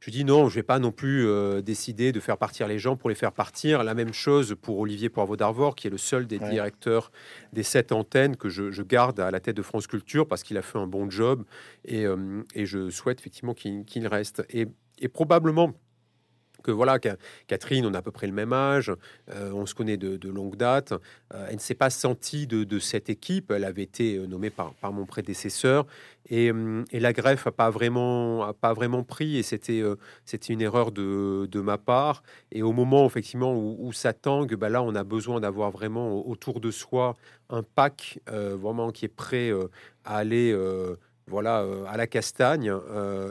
je dis non, je vais pas non plus euh, décider de faire partir les gens pour les faire partir. La même chose pour Olivier Poivre d'Arvor, qui est le seul des directeurs des sept antennes que je, garde à la tête de France Culture parce qu'il a fait un bon job et, et je souhaite effectivement qu'il reste. Et, et probablement que voilà, Catherine, on a à peu près le même âge, euh, on se connaît de, longue date. Euh, elle ne s'est pas sentie de, cette équipe. Elle avait été euh, nommée par, mon prédécesseur et, la greffe a pas vraiment, a pas vraiment pris et c'était c'était une erreur de, de, ma part. Et au moment effectivement où, ça tangue, bah là, on a besoin d'avoir vraiment autour de soi un pack vraiment qui est prêt à aller voilà, à la castagne,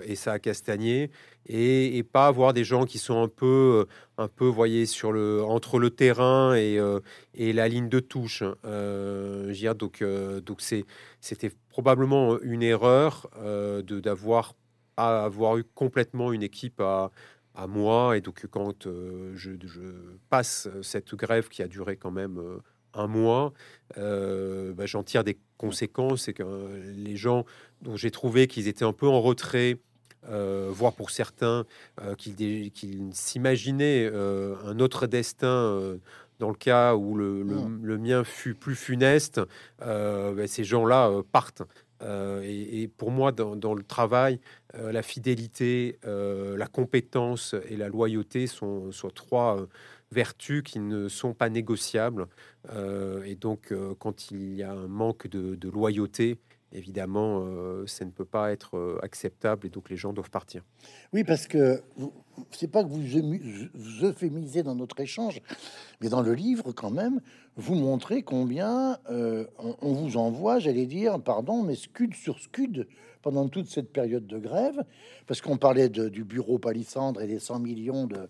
et ça a castagné et, pas avoir des gens qui sont un peu, euh, un peu, voyez, sur le, entre le terrain et, euh, et la ligne de touche. Euh, donc, euh, donc c'est, c'était probablement une erreur de d'avoir avoir eu complètement une équipe à, à moi. Et donc, quand je, passe cette grève qui a duré quand même un mois, bah, j'en tire des conséquences. C'est que les gens dont j'ai trouvé qu'ils étaient un peu en retrait, euh, voire pour certains euh, qu'ils s'imaginaient euh, un autre destin dans le cas où le, mmh. mien fut plus funeste, ben, ces gens-là partent. et, pour moi, dans, le travail, la fidélité, la compétence et la loyauté sont, sont trois vertus qui ne sont pas négociables. et donc, quand il y a un manque de loyauté, évidemment, euh, ça ne peut pas être euh, acceptable et donc les gens doivent partir. Oui, parce que c'est pas que vous, vous euphémisez dans notre échange, mais dans le livre, quand même, vous montrez combien euh, on, vous envoie, j'allais dire, pardon, mais scud sur scud pendant toute cette période de grève, parce qu'on parlait du bureau Palissandre et des 100 millions de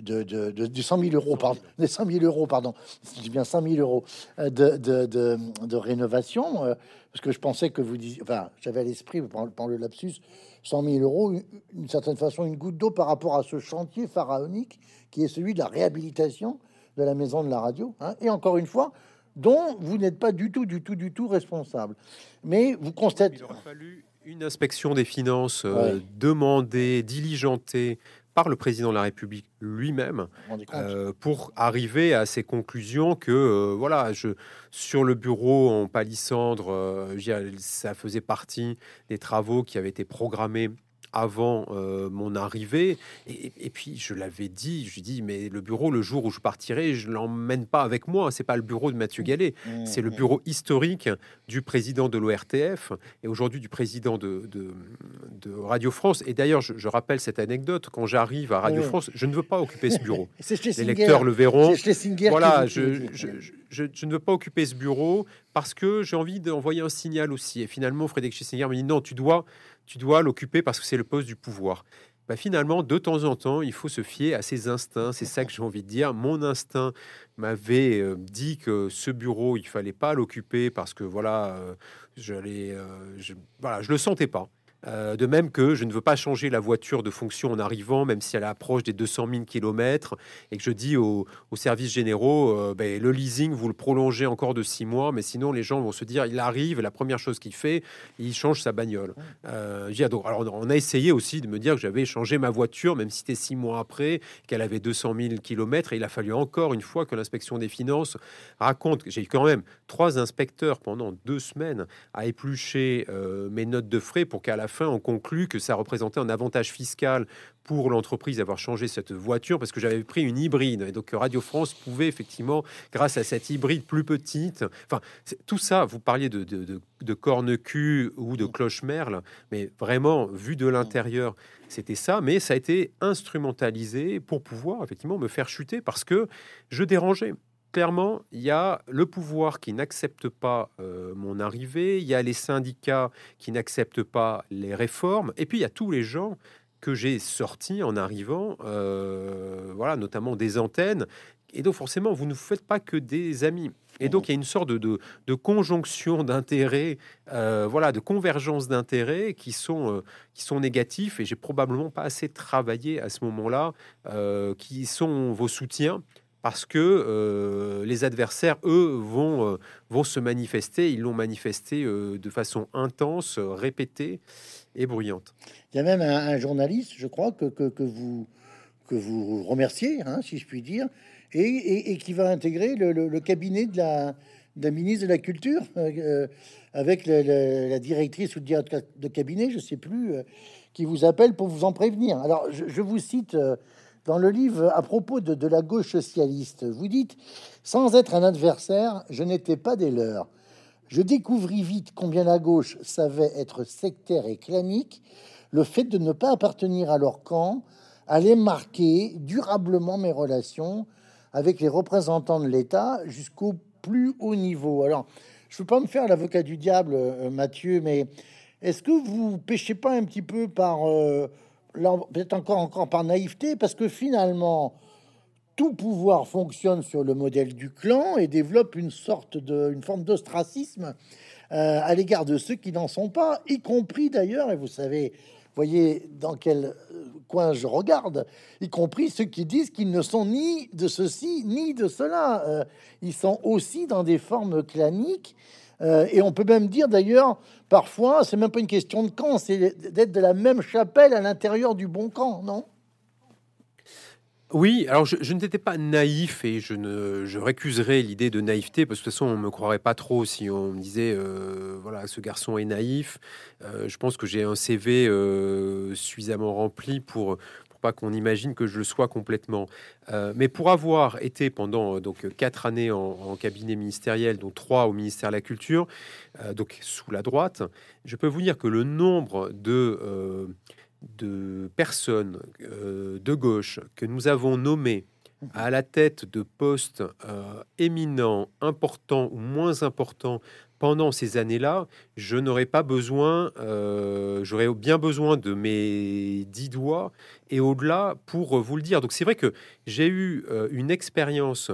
de, de, de, 100 000 euros, pardon, des 100 000 euros, pardon, je bien 100 000 euros de, de, de, rénovation, parce que je pensais que vous disiez, enfin, j'avais à l'esprit, pendant le lapsus, 100 000 euros, d'une certaine façon, une goutte d'eau par rapport à ce chantier pharaonique qui est celui de la réhabilitation de la maison de la radio. Hein, et encore une fois, dont vous n'êtes pas du tout, du tout, du tout responsable. Mais vous constatez. Il aurait fallu une inspection des finances euh, demandée, diligentée par le président de la République lui-même euh, pour arriver à ces conclusions que euh, voilà, je, sur le bureau en palissandre, euh, ça faisait partie des travaux qui avaient été programmés avant euh, mon arrivée. Et, puis, je l'avais dit, je lui dis, mais le bureau, le jour où je partirai, je l'emmène pas avec moi. C'est pas le bureau de Mathieu mmh. Gallet. Mmh, c'est le mmh. bureau historique du président de l'ORTF et aujourd'hui du président de, de, Radio France. Et d'ailleurs, je, rappelle cette anecdote. Quand j'arrive à Radio France, je ne veux pas occuper ce bureau. Les lecteurs le verront. Voilà, je, je, ne veux pas occuper ce bureau parce que j'ai envie d'envoyer un signal aussi. Et finalement, Frédéric Schlesinger me dit, non, tu dois tu dois l'occuper parce que c'est le poste du pouvoir. Bah, finalement, de temps en temps, il faut se fier à ses instincts. C'est ça que j'ai envie de dire. Mon instinct m'avait euh, dit que ce bureau, il fallait pas l'occuper parce que voilà, euh, j'allais, euh, je, voilà, je le sentais pas. Euh, de même que je ne veux pas changer la voiture de fonction en arrivant, même si elle approche des 200 000 km, et que je dis aux, services généraux, euh, ben, le leasing, vous le prolongez encore de six mois, mais sinon les gens vont se dire, il arrive, la première chose qu'il fait, il change sa bagnole. Euh, alors on a essayé aussi de me dire que j'avais changé ma voiture, même si c'était six mois après, qu'elle avait 200 000 km, et il a fallu encore une fois que l'inspection des finances raconte que j'ai eu quand même trois inspecteurs pendant deux semaines à éplucher mes notes de frais pour qu'à la fin, on conclut que ça représentait un avantage fiscal pour l'entreprise d'avoir changé cette voiture parce que j'avais pris une hybride. Et donc Radio France pouvait effectivement, grâce à cette hybride plus petite, enfin, tout ça, vous parliez de, de, de, corne-cul ou de cloche-merle, mais vraiment, vu de l'intérieur, c'était ça, mais ça a été instrumentalisé pour pouvoir effectivement me faire chuter parce que je dérangeais clairement, il y a le pouvoir qui n'accepte pas euh, mon arrivée, il y a les syndicats qui n'acceptent pas les réformes, et puis il y a tous les gens que j'ai sortis en arrivant, euh, voilà, notamment des antennes. Et donc forcément, vous ne faites pas que des amis. Et donc il y a une sorte de, conjonction d'intérêts, euh, voilà, de convergence d'intérêts qui sont qui sont négatifs. Et j'ai probablement pas assez travaillé à ce moment-là, qui sont vos soutiens parce que euh, les adversaires, eux, vont, euh, vont se manifester. Ils l'ont manifesté euh, de façon intense, répétée et bruyante. Il y a même un, journaliste, je crois, que, que, vous, que vous remerciez, hein, si je puis dire, et, qui va intégrer le, cabinet de la, de ministre de la Culture, avec la directrice ou le directeur de cabinet, je sais plus, qui vous appelle pour vous en prévenir. Alors, je vous cite dans le livre à propos de, la gauche socialiste. Vous dites, sans être un adversaire, je n'étais pas des leurs. Je découvris vite combien la gauche savait être sectaire et clanique. Le fait de ne pas appartenir à leur camp allait marquer durablement mes relations avec les représentants de l'État jusqu'au plus haut niveau. Alors, je ne veux pas me faire l'avocat du diable, euh, Mathieu, mais est-ce que vous pêchez pas un petit peu par euh, peut-être encore, encore par naïveté, parce que finalement, tout pouvoir fonctionne sur le modèle du clan et développe une sorte de, une forme d'ostracisme euh, à l'égard de ceux qui n'en sont pas, y compris d'ailleurs, et vous savez, voyez dans quel euh, coin je regarde, y compris ceux qui disent qu'ils ne sont ni de ceci ni de cela. Euh, ils sont aussi dans des formes claniques euh, et on peut même dire d'ailleurs, parfois, c'est même pas une question de camp, c'est d'être de la même chapelle à l'intérieur du bon camp, non? Oui, alors je, n'étais pas naïf et je ne je récuserais l'idée de naïveté parce que de toute façon on me croirait pas trop si on me disait euh, voilà ce garçon est naïf. Euh, je pense que j'ai un CV suffisamment rempli pour qu'on imagine que je le sois complètement. mais pour avoir été pendant donc quatre années en, cabinet ministériel, dont trois au ministère de la Culture, donc sous la droite, je peux vous dire que le nombre de de personnes euh, de gauche que nous avons nommées à la tête de postes euh, éminents, importants ou moins importants pendant ces années-là, je n'aurais pas besoin, euh, j'aurais bien besoin de mes dix doigts et au-delà pour vous le dire. Donc c'est vrai que j'ai eu une expérience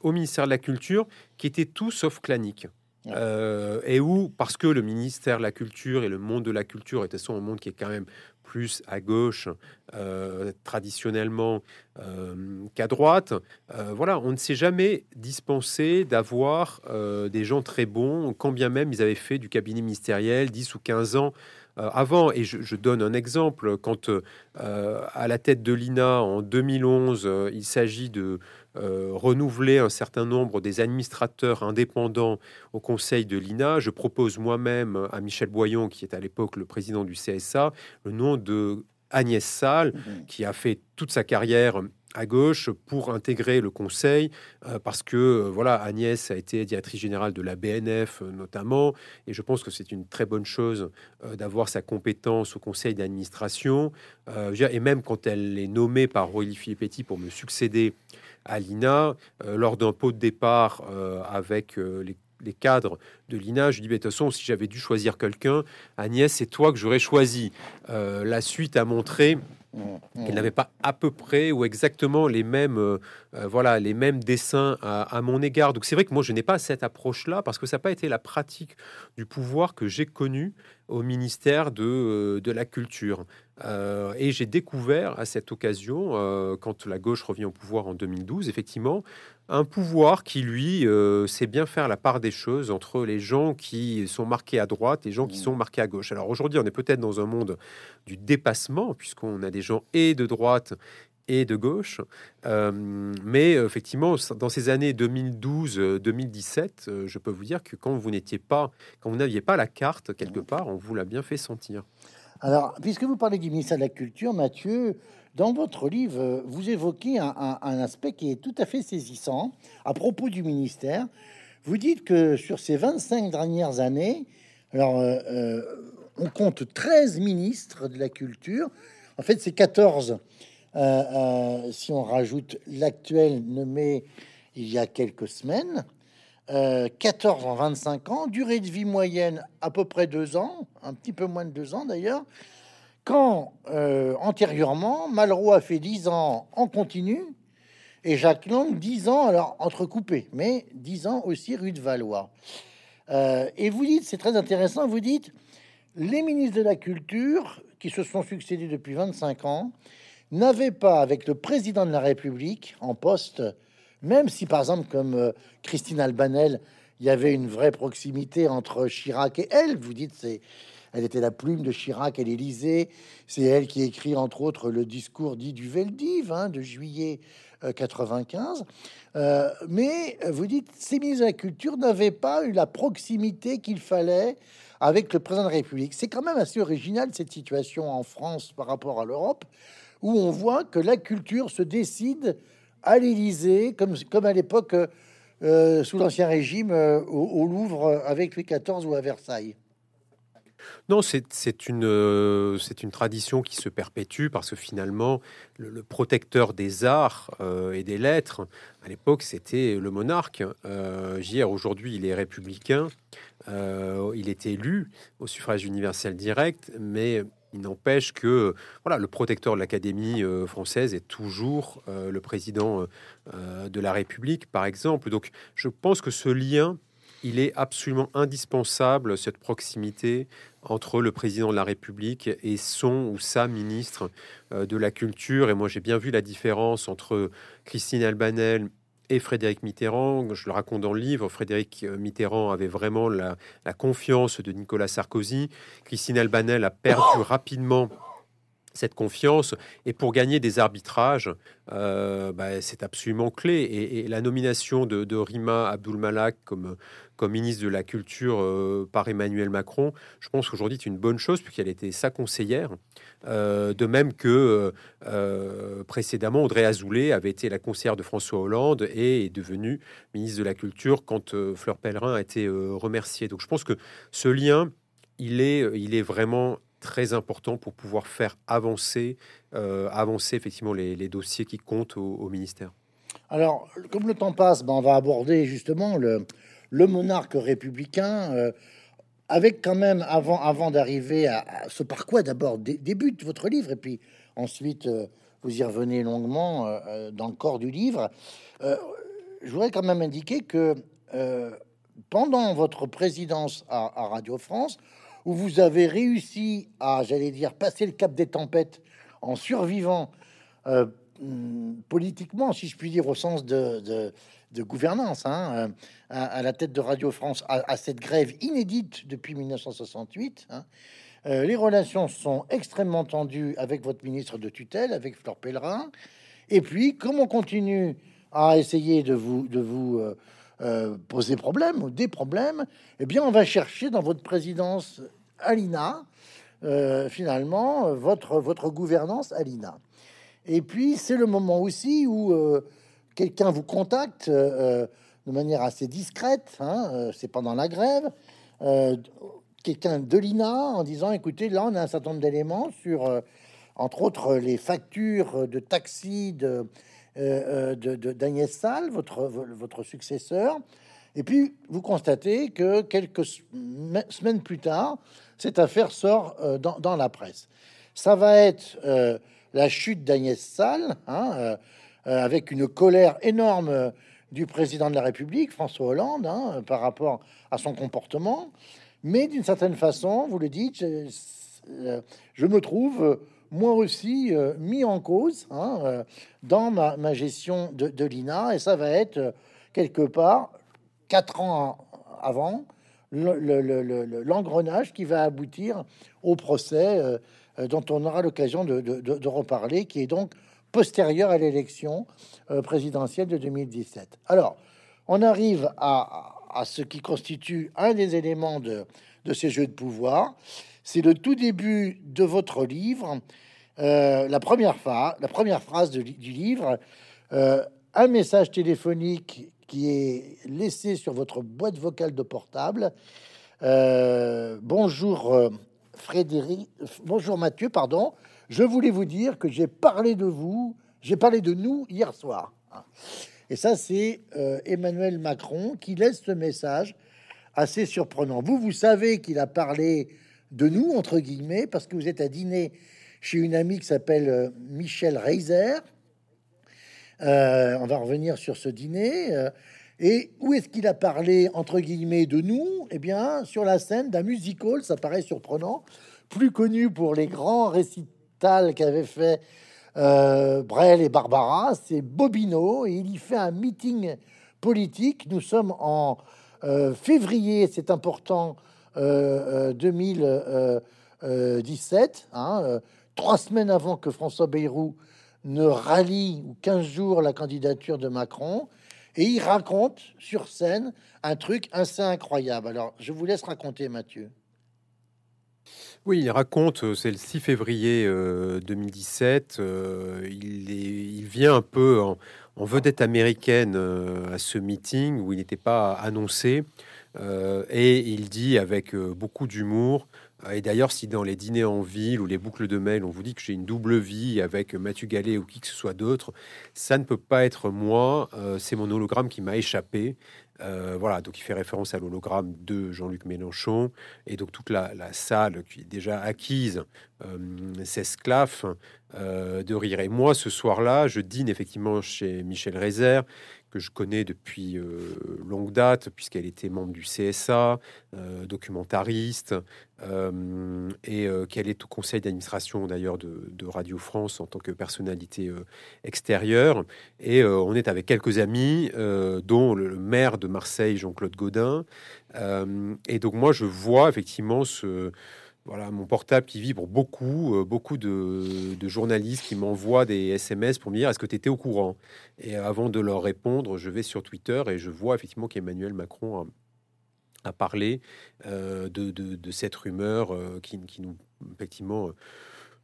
au ministère de la Culture qui était tout sauf clanique. Euh, et où, parce que le ministère de la Culture et le monde de la culture était un monde qui est quand même plus à gauche euh, traditionnellement euh, qu'à droite, voilà, on ne s'est jamais dispensé d'avoir des gens très bons, quand bien même ils avaient fait du cabinet ministériel 10 ou 15 ans avant. Et je, je, donne un exemple, quand à la tête de l'INA en 2011, il s'agit de euh, renouveler un certain nombre des administrateurs indépendants au conseil de l'INA. Je propose moi-même à Michel Boyon, qui est à l'époque le président du CSA, le nom de Agnès Salle, mhm. qui a fait toute sa carrière à gauche pour intégrer le conseil euh, parce que euh, voilà Agnès a été directrice générale de la BNF notamment et je pense que c'est une très bonne chose d'avoir sa compétence au conseil d'administration et même quand elle est nommée par Roy Petit pour me succéder à l'INA euh, lors d'un pot de départ euh, avec euh, les, cadres de l'INA. Je dis, de toute façon, si j'avais dû choisir quelqu'un, Agnès, c'est toi que j'aurais choisi. la suite a montré qu'elle n'avait pas à peu près ou exactement les mêmes, voilà, les mêmes dessins à, mon égard. Donc c'est vrai que moi je n'ai pas cette approche-là parce que ça n'a pas été la pratique du pouvoir que j'ai connu au ministère de, de la Culture. Euh, et j'ai découvert à cette occasion, euh, quand la gauche revient au pouvoir en 2012, effectivement, un pouvoir qui, lui, euh, sait bien faire la part des choses entre les gens qui sont marqués à droite et les gens qui mmh. sont marqués à gauche. Alors aujourd'hui, on est peut-être dans un monde du dépassement, puisqu'on a des gens et de droite et de gauche. mais effectivement, dans ces années 2012-2017, je peux vous dire que quand vous n'étiez pas, quand vous n'aviez pas la carte quelque mmh. part, on vous l'a bien fait sentir. Alors, puisque vous parlez du ministère de la Culture, Mathieu, dans votre livre, vous évoquez un, aspect qui est tout à fait saisissant à propos du ministère. Vous dites que sur ces 25 dernières années, alors euh, euh, on compte 13 ministres de la culture. En fait, c'est 14 euh, si on rajoute l'actuel nommé il y a quelques semaines. 14 en 25 ans, durée de vie moyenne à peu près deux ans, un petit peu moins de deux ans d'ailleurs, quand euh, antérieurement, Malraux a fait 10 ans en continu et Jacques Lang 10 ans, alors entrecoupé, mais 10 ans aussi rue de Valois. Euh, et vous dites, c'est très intéressant, vous dites, les ministres de la Culture qui se sont succédés depuis 25 ans n'avaient pas, avec le président de la République en poste, même si, par exemple, comme euh, Christine Albanel, il y avait une vraie proximité entre Chirac et elle, vous dites, elle était la plume de Chirac à l'Élysée. C'est elle qui écrit, entre autres, le discours dit du Veldiv hein, de juillet 95. Euh, euh, mais vous dites, ces ministres de la Culture n'avaient pas eu la proximité qu'il fallait avec le président de la République. C'est quand même assez original cette situation en France par rapport à l'Europe, où on voit que la culture se décide à l'Élysée, comme, à l'époque euh, euh, sous l'Ancien Régime euh, au, Louvre avec Louis XIV ou à Versailles. Non, c'est une, c'est une tradition qui se perpétue parce que finalement, le, protecteur des arts et des lettres, à l'époque, c'était le monarque. hier, aujourd'hui, il est républicain. il est élu au suffrage universel direct, mais il n'empêche que voilà, le protecteur de l'Académie euh, française est toujours euh, le président euh, de la République, par exemple. Donc, je pense que ce lien, il est absolument indispensable, cette proximité entre le président de la République et son ou sa ministre de la Culture. Et moi, j'ai bien vu la différence entre Christine Albanel et Frédéric Mitterrand. Je le raconte dans le livre, Frédéric euh, Mitterrand avait vraiment la, confiance de Nicolas Sarkozy. Christine Albanel a perdu rapidement cette confiance. Et pour gagner des arbitrages, euh, bah, c'est absolument clé. Et, la nomination de, Rima Abdul Malak comme, comme ministre de la Culture euh, par Emmanuel Macron, je pense qu'aujourd'hui c'est une bonne chose puisqu'elle était sa conseillère. Euh, de même que précédemment, Audrey Azoulay avait été la conseillère de François Hollande et est devenue ministre de la Culture quand Fleur Pellerin a été remerciée. Donc je pense que ce lien, il est, il est vraiment très important pour pouvoir faire avancer, euh, avancer effectivement les, dossiers qui comptent au, ministère. Alors, comme le temps passe, ben, on va aborder justement le, le monarque républicain, euh, avec quand même, avant, d'arriver à, ce par quoi d'abord débute votre livre, et puis ensuite euh, vous y revenez longuement dans le corps du livre, je voudrais quand même indiquer que pendant votre présidence à, Radio France, où vous avez réussi à, j'allais dire, passer le cap des tempêtes en survivant euh, mm, politiquement, si je puis dire, au sens de, gouvernance, hein, euh, à, la tête de Radio France, à, cette grève inédite depuis 1968. Hein. Euh, les relations sont extrêmement tendues avec votre ministre de tutelle, avec Fleur Pellerin. Et puis, comme on continue à essayer de vous, de vous euh, poser problème ou des problèmes, eh bien, on va chercher dans votre présidence Alina, finalement, votre, votre gouvernance Alina. Et puis, c'est le moment aussi où quelqu'un vous contacte de manière assez discrète, hein, c'est pendant la grève, quelqu'un de l'INA en disant, écoutez, là, on a un certain nombre d'éléments sur, entre autres, les factures de taxi de euh, euh, de, d'Agnès Salle, votre, votre successeur. Et puis, vous constatez que quelques semaines plus tard, cette affaire sort euh, dans, la presse. Ça va être la chute d'Agnès Salle, hein, avec une colère énorme du président de la République, François Hollande, hein, par rapport à son comportement. Mais d'une certaine façon, vous le dites, je, me trouve moi aussi euh, mis en cause hein, euh, dans ma, gestion de, l'INA, et ça va être euh, quelque part quatre ans avant l'engrenage qui va aboutir au procès dont on aura l'occasion de, reparler, qui est donc postérieur à l'élection présidentielle de 2017. Alors, on arrive à, à, ce qui constitue un des éléments de, ces jeux de pouvoir. C'est le tout début de votre livre euh, la, première la première phrase du livre, euh, un message téléphonique qui est laissé sur votre boîte vocale de portable. Euh, bonjour Frédéric, bonjour Mathieu, pardon. Je voulais vous dire que j'ai parlé de vous, j'ai parlé de nous hier soir. Et ça, c'est Emmanuel Macron qui laisse ce message assez surprenant. Vous, vous savez qu'il a parlé de nous, entre guillemets, parce que vous êtes à dîner chez une amie qui s'appelle euh, Michel Reiser. Euh, on va revenir sur ce dîner. Euh, et où est-ce qu'il a parlé, entre guillemets, de nous? Eh bien, sur la scène d'un musical, ça paraît surprenant, plus connu pour les grands récitals qu'avaient fait Brel et Barbara, c'est Bobino, et il y fait un meeting politique. Nous sommes en février, c'est important, 2017. Hein, trois semaines avant que François Bayrou ne rallie, ou 15 jours, la candidature de Macron, et il raconte sur scène un truc assez incroyable. Alors, je vous laisse raconter, Mathieu. Oui, il raconte, euh, c'est le 6 février 2017, euh, euh, il, il, vient un peu en, vedette américaine à ce meeting où il n'était pas annoncé, et il dit avec beaucoup d'humour, et d'ailleurs, si dans les dîners en ville ou les boucles de mail, on vous dit que j'ai une double vie avec Mathieu Gallet ou qui que ce soit d'autre, ça ne peut pas être moi. C'est mon hologramme qui m'a échappé. Euh, voilà, donc il fait référence à l'hologramme de Jean-Luc Mélenchon. Et donc toute la, salle qui est déjà acquise euh, s'esclaffe de rire. Et moi, ce soir-là, je dîne effectivement chez Michel Rézère, que je connais depuis euh, longue date, puisqu'elle était membre du CSA, euh, documentariste, euh, et qu'elle est au conseil d'administration d'ailleurs de, Radio France en tant que personnalité extérieure. Et on est avec quelques amis, dont le, maire de Marseille, Jean-Claude Godin. et donc moi, je vois effectivement ce voilà, mon portable qui vibre beaucoup, euh, beaucoup de, journalistes qui m'envoient des SMS pour me dire est-ce que tu étais au courant? Et avant de leur répondre, je vais sur Twitter et je vois effectivement qu'Emmanuel Macron a, parlé euh, de, cette rumeur euh, qui, nous, effectivement,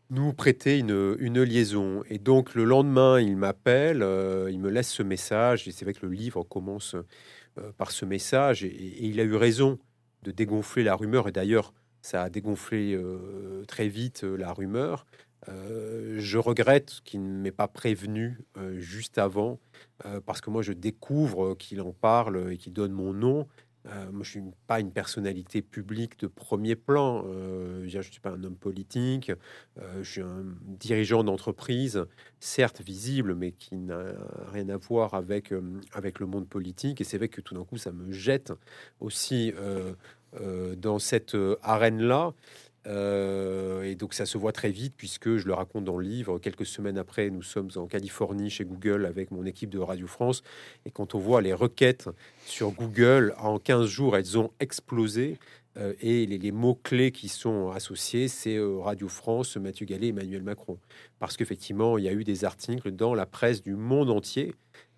nous prêtait une, une, liaison. Et donc le lendemain, il m'appelle, il me laisse ce message, et c'est vrai que le livre commence par ce message, et il a eu raison de dégonfler la rumeur, et d'ailleurs, ça a dégonflé euh, très vite euh, la rumeur. Euh, je regrette qu'il ne m'ait pas prévenu juste avant, parce que moi je découvre qu'il en parle et qu'il donne mon nom. moi, je suis pas une personnalité publique de premier plan. je ne suis pas un homme politique. je suis un dirigeant d'entreprise, certes visible, mais qui n'a rien à voir avec, avec le monde politique. Et c'est vrai que tout d'un coup, ça me jette aussi dans cette euh, arène-là. Euh, et donc ça se voit très vite puisque je le raconte dans le livre. Quelques semaines après, nous sommes en Californie chez Google avec mon équipe de Radio France. Et quand on voit les requêtes sur Google, en 15 jours, elles ont explosé. et les, mots-clés qui sont associés, c'est Radio France, Mathieu Gallet, Emmanuel Macron. Parce qu'effectivement, il y a eu des articles dans la presse du monde entier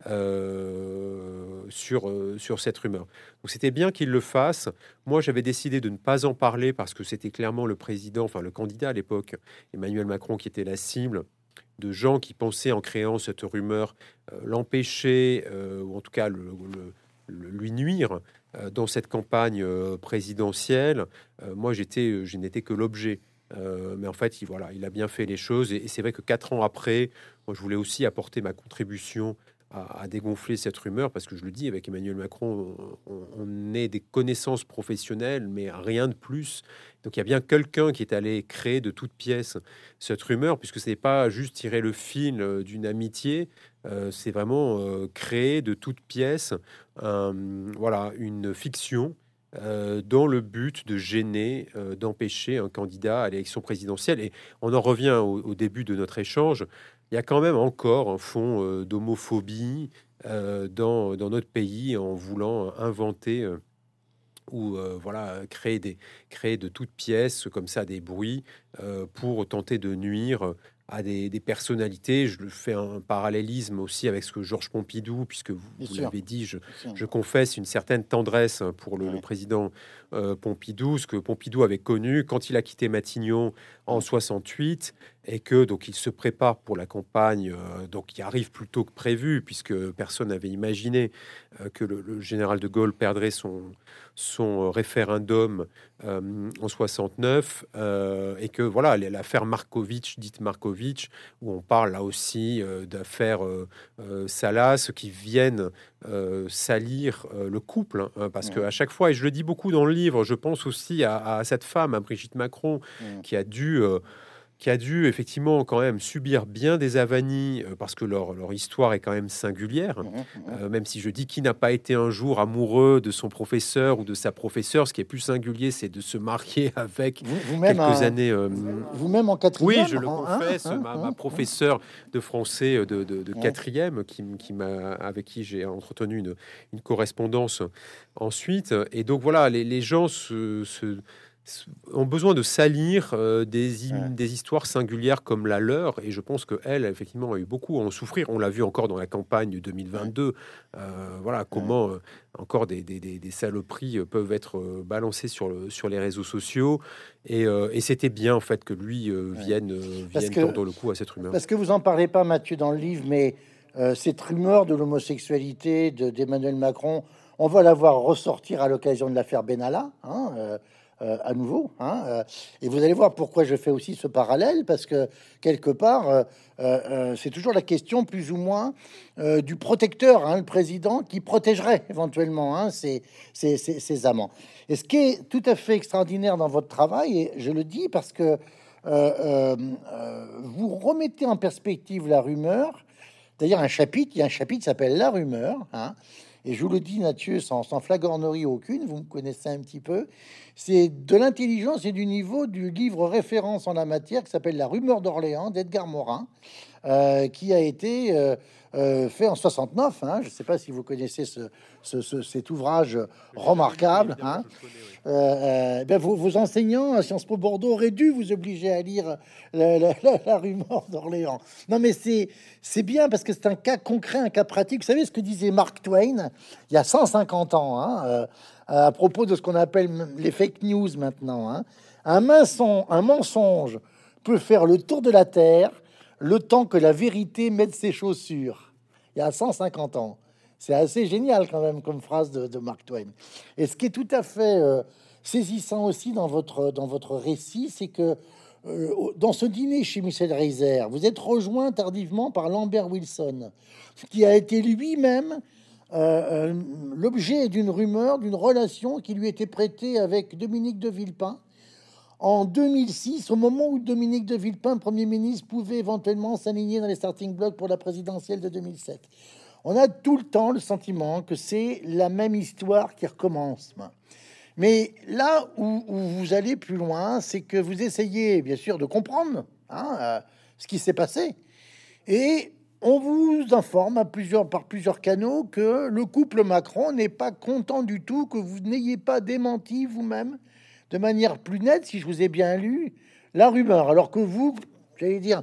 euh, sur, euh, sur cette rumeur. Donc c'était bien qu'il le fasse. Moi, j'avais décidé de ne pas en parler parce que c'était clairement le président, enfin le candidat à l'époque, Emmanuel Macron, qui était la cible de gens qui pensaient en créant cette rumeur euh, l'empêcher, ou en tout cas lui nuire dans cette campagne présidentielle. moi, j'étais, je n'étais que l'objet. mais en fait, il, voilà, il a bien fait les choses. Et, c'est vrai que quatre ans après, je voulais aussi apporter ma contribution à, dégonfler cette rumeur, parce que je le dis, avec Emmanuel Macron, on, est des connaissances professionnelles, mais rien de plus. Donc il y a bien quelqu'un qui est allé créer de toutes pièces cette rumeur, puisque ce n'est pas juste tirer le fil euh, d'une amitié, euh, c'est vraiment euh, créer de toutes pièces voilà, une fiction dans le but de gêner, d'empêcher un candidat à l'élection présidentielle. Et on en revient au, début de notre échange il y a quand même encore un fond euh, d'homophobie euh, dans, dans, notre pays en voulant inventer euh, ou voilà créer des créer de toutes pièces comme ça des bruits pour tenter de nuire à des, personnalités. Je fais un parallélisme aussi avec ce que Georges Pompidou, puisque vous, l'avez dit, je, je, confesse une certaine tendresse pour le, président euh, Pompidou, ce que Pompidou avait connu quand il a quitté Matignon en 68 et que donc il se prépare pour la campagne, euh, donc il arrive plus tôt que prévu, puisque personne n'avait imaginé euh, que le, général de Gaulle perdrait son, son référendum en 69 et que voilà l'affaire Markovitch, dite Markovitch, où on parle là aussi d'affaires Salas qui viennent salir le couple, hein, parce que à chaque fois, et je le dis beaucoup dans le livre, je pense aussi à, à cette femme, à Brigitte Macron, qui a dû qui a dû effectivement quand même subir bien des avanies euh, parce que leur, leur, histoire est quand même singulière. Mmh, mmh. Euh, même si je dis qui n'a pas été un jour amoureux de son professeur ou de sa professeure, ce qui est plus singulier, c'est de se marier avec vous, quelques années. Euh, vous-même en quatrième. Oui, je le hein, confesse. Hein, ma, hein, professeure de français de, de, quatrième, qui, qui m'a, avec qui j'ai entretenu une, une, correspondance ensuite. Et donc voilà, les, les gens se, se ont besoin de salir euh, des, des, histoires singulières comme la leur, et je pense qu'elle, effectivement, a eu beaucoup à en souffrir. On l'a vu encore dans la campagne 2022. Euh, voilà comment euh, encore des, des, des, saloperies peuvent être balancées sur, le, sur les réseaux sociaux. Et, et c'était bien, en fait, que lui vienne, vienne tendre le coup à cette rumeur. Parce que vous en parlez pas, Mathieu, dans le livre, mais cette rumeur de l'homosexualité d'Emmanuel Macron, on va la voir ressortir à l'occasion de l'affaire Benalla. Hein, euh, à nouveau. Hein, euh, et vous allez voir pourquoi je fais aussi ce parallèle, parce que quelque part, euh, c'est toujours la question plus ou moins du protecteur, hein, le président, qui protégerait éventuellement hein, ses, ses, amants. Et ce qui est tout à fait extraordinaire dans votre travail, et je le dis parce que vous remettez en perspective la rumeur. D'ailleurs, un chapitre, il y a un chapitre qui s'appelle La rumeur. Hein, et je vous le dis, Mathieu, sans, flagornerie aucune, vous me connaissez un petit peu, c'est de l'intelligence et du niveau du livre référence en la matière qui s'appelle La rumeur d'Orléans d'Edgar Morin. qui a été fait en 69. Hein. Je ne sais pas si vous connaissez ce, cet ouvrage remarquable. Hein. Ben, vos, enseignants à Sciences Po Bordeaux auraient dû vous obliger à lire la, la rumeur d'Orléans. Non, mais c'est bien parce que c'est un cas concret, un cas pratique. Vous savez ce que disait Mark Twain il y a 150 ans hein, à propos de ce qu'on appelle les fake news maintenant. Hein. Un, mensonge, un mensonge peut faire le tour de la Terre le temps que la vérité mette ses chaussures. Il y a 150 ans. C'est assez génial quand même comme phrase de, Mark Twain. Et ce qui est tout à fait euh, saisissant aussi dans votre, dans votre récit, c'est que euh, dans ce dîner chez Michel Reiser, vous êtes rejoint tardivement par Lambert Wilson, qui a été lui-même euh, l'objet d'une rumeur, d'une relation qui lui était prêtée avec Dominique de Villepin, en 2006, au moment où Dominique de Villepin, Premier ministre, pouvait éventuellement s'aligner dans les starting blocks pour la présidentielle de 2007. On a tout le temps le sentiment que c'est la même histoire qui recommence. Mais là où, vous allez plus loin, c'est que vous essayez bien sûr de comprendre hein, euh, ce qui s'est passé. Et on vous informe à plusieurs, par plusieurs canaux que le couple Macron n'est pas content du tout, que vous n'ayez pas démenti vous-même de manière plus nette, si je vous ai bien lu, la rumeur. Alors que vous, j'allais dire,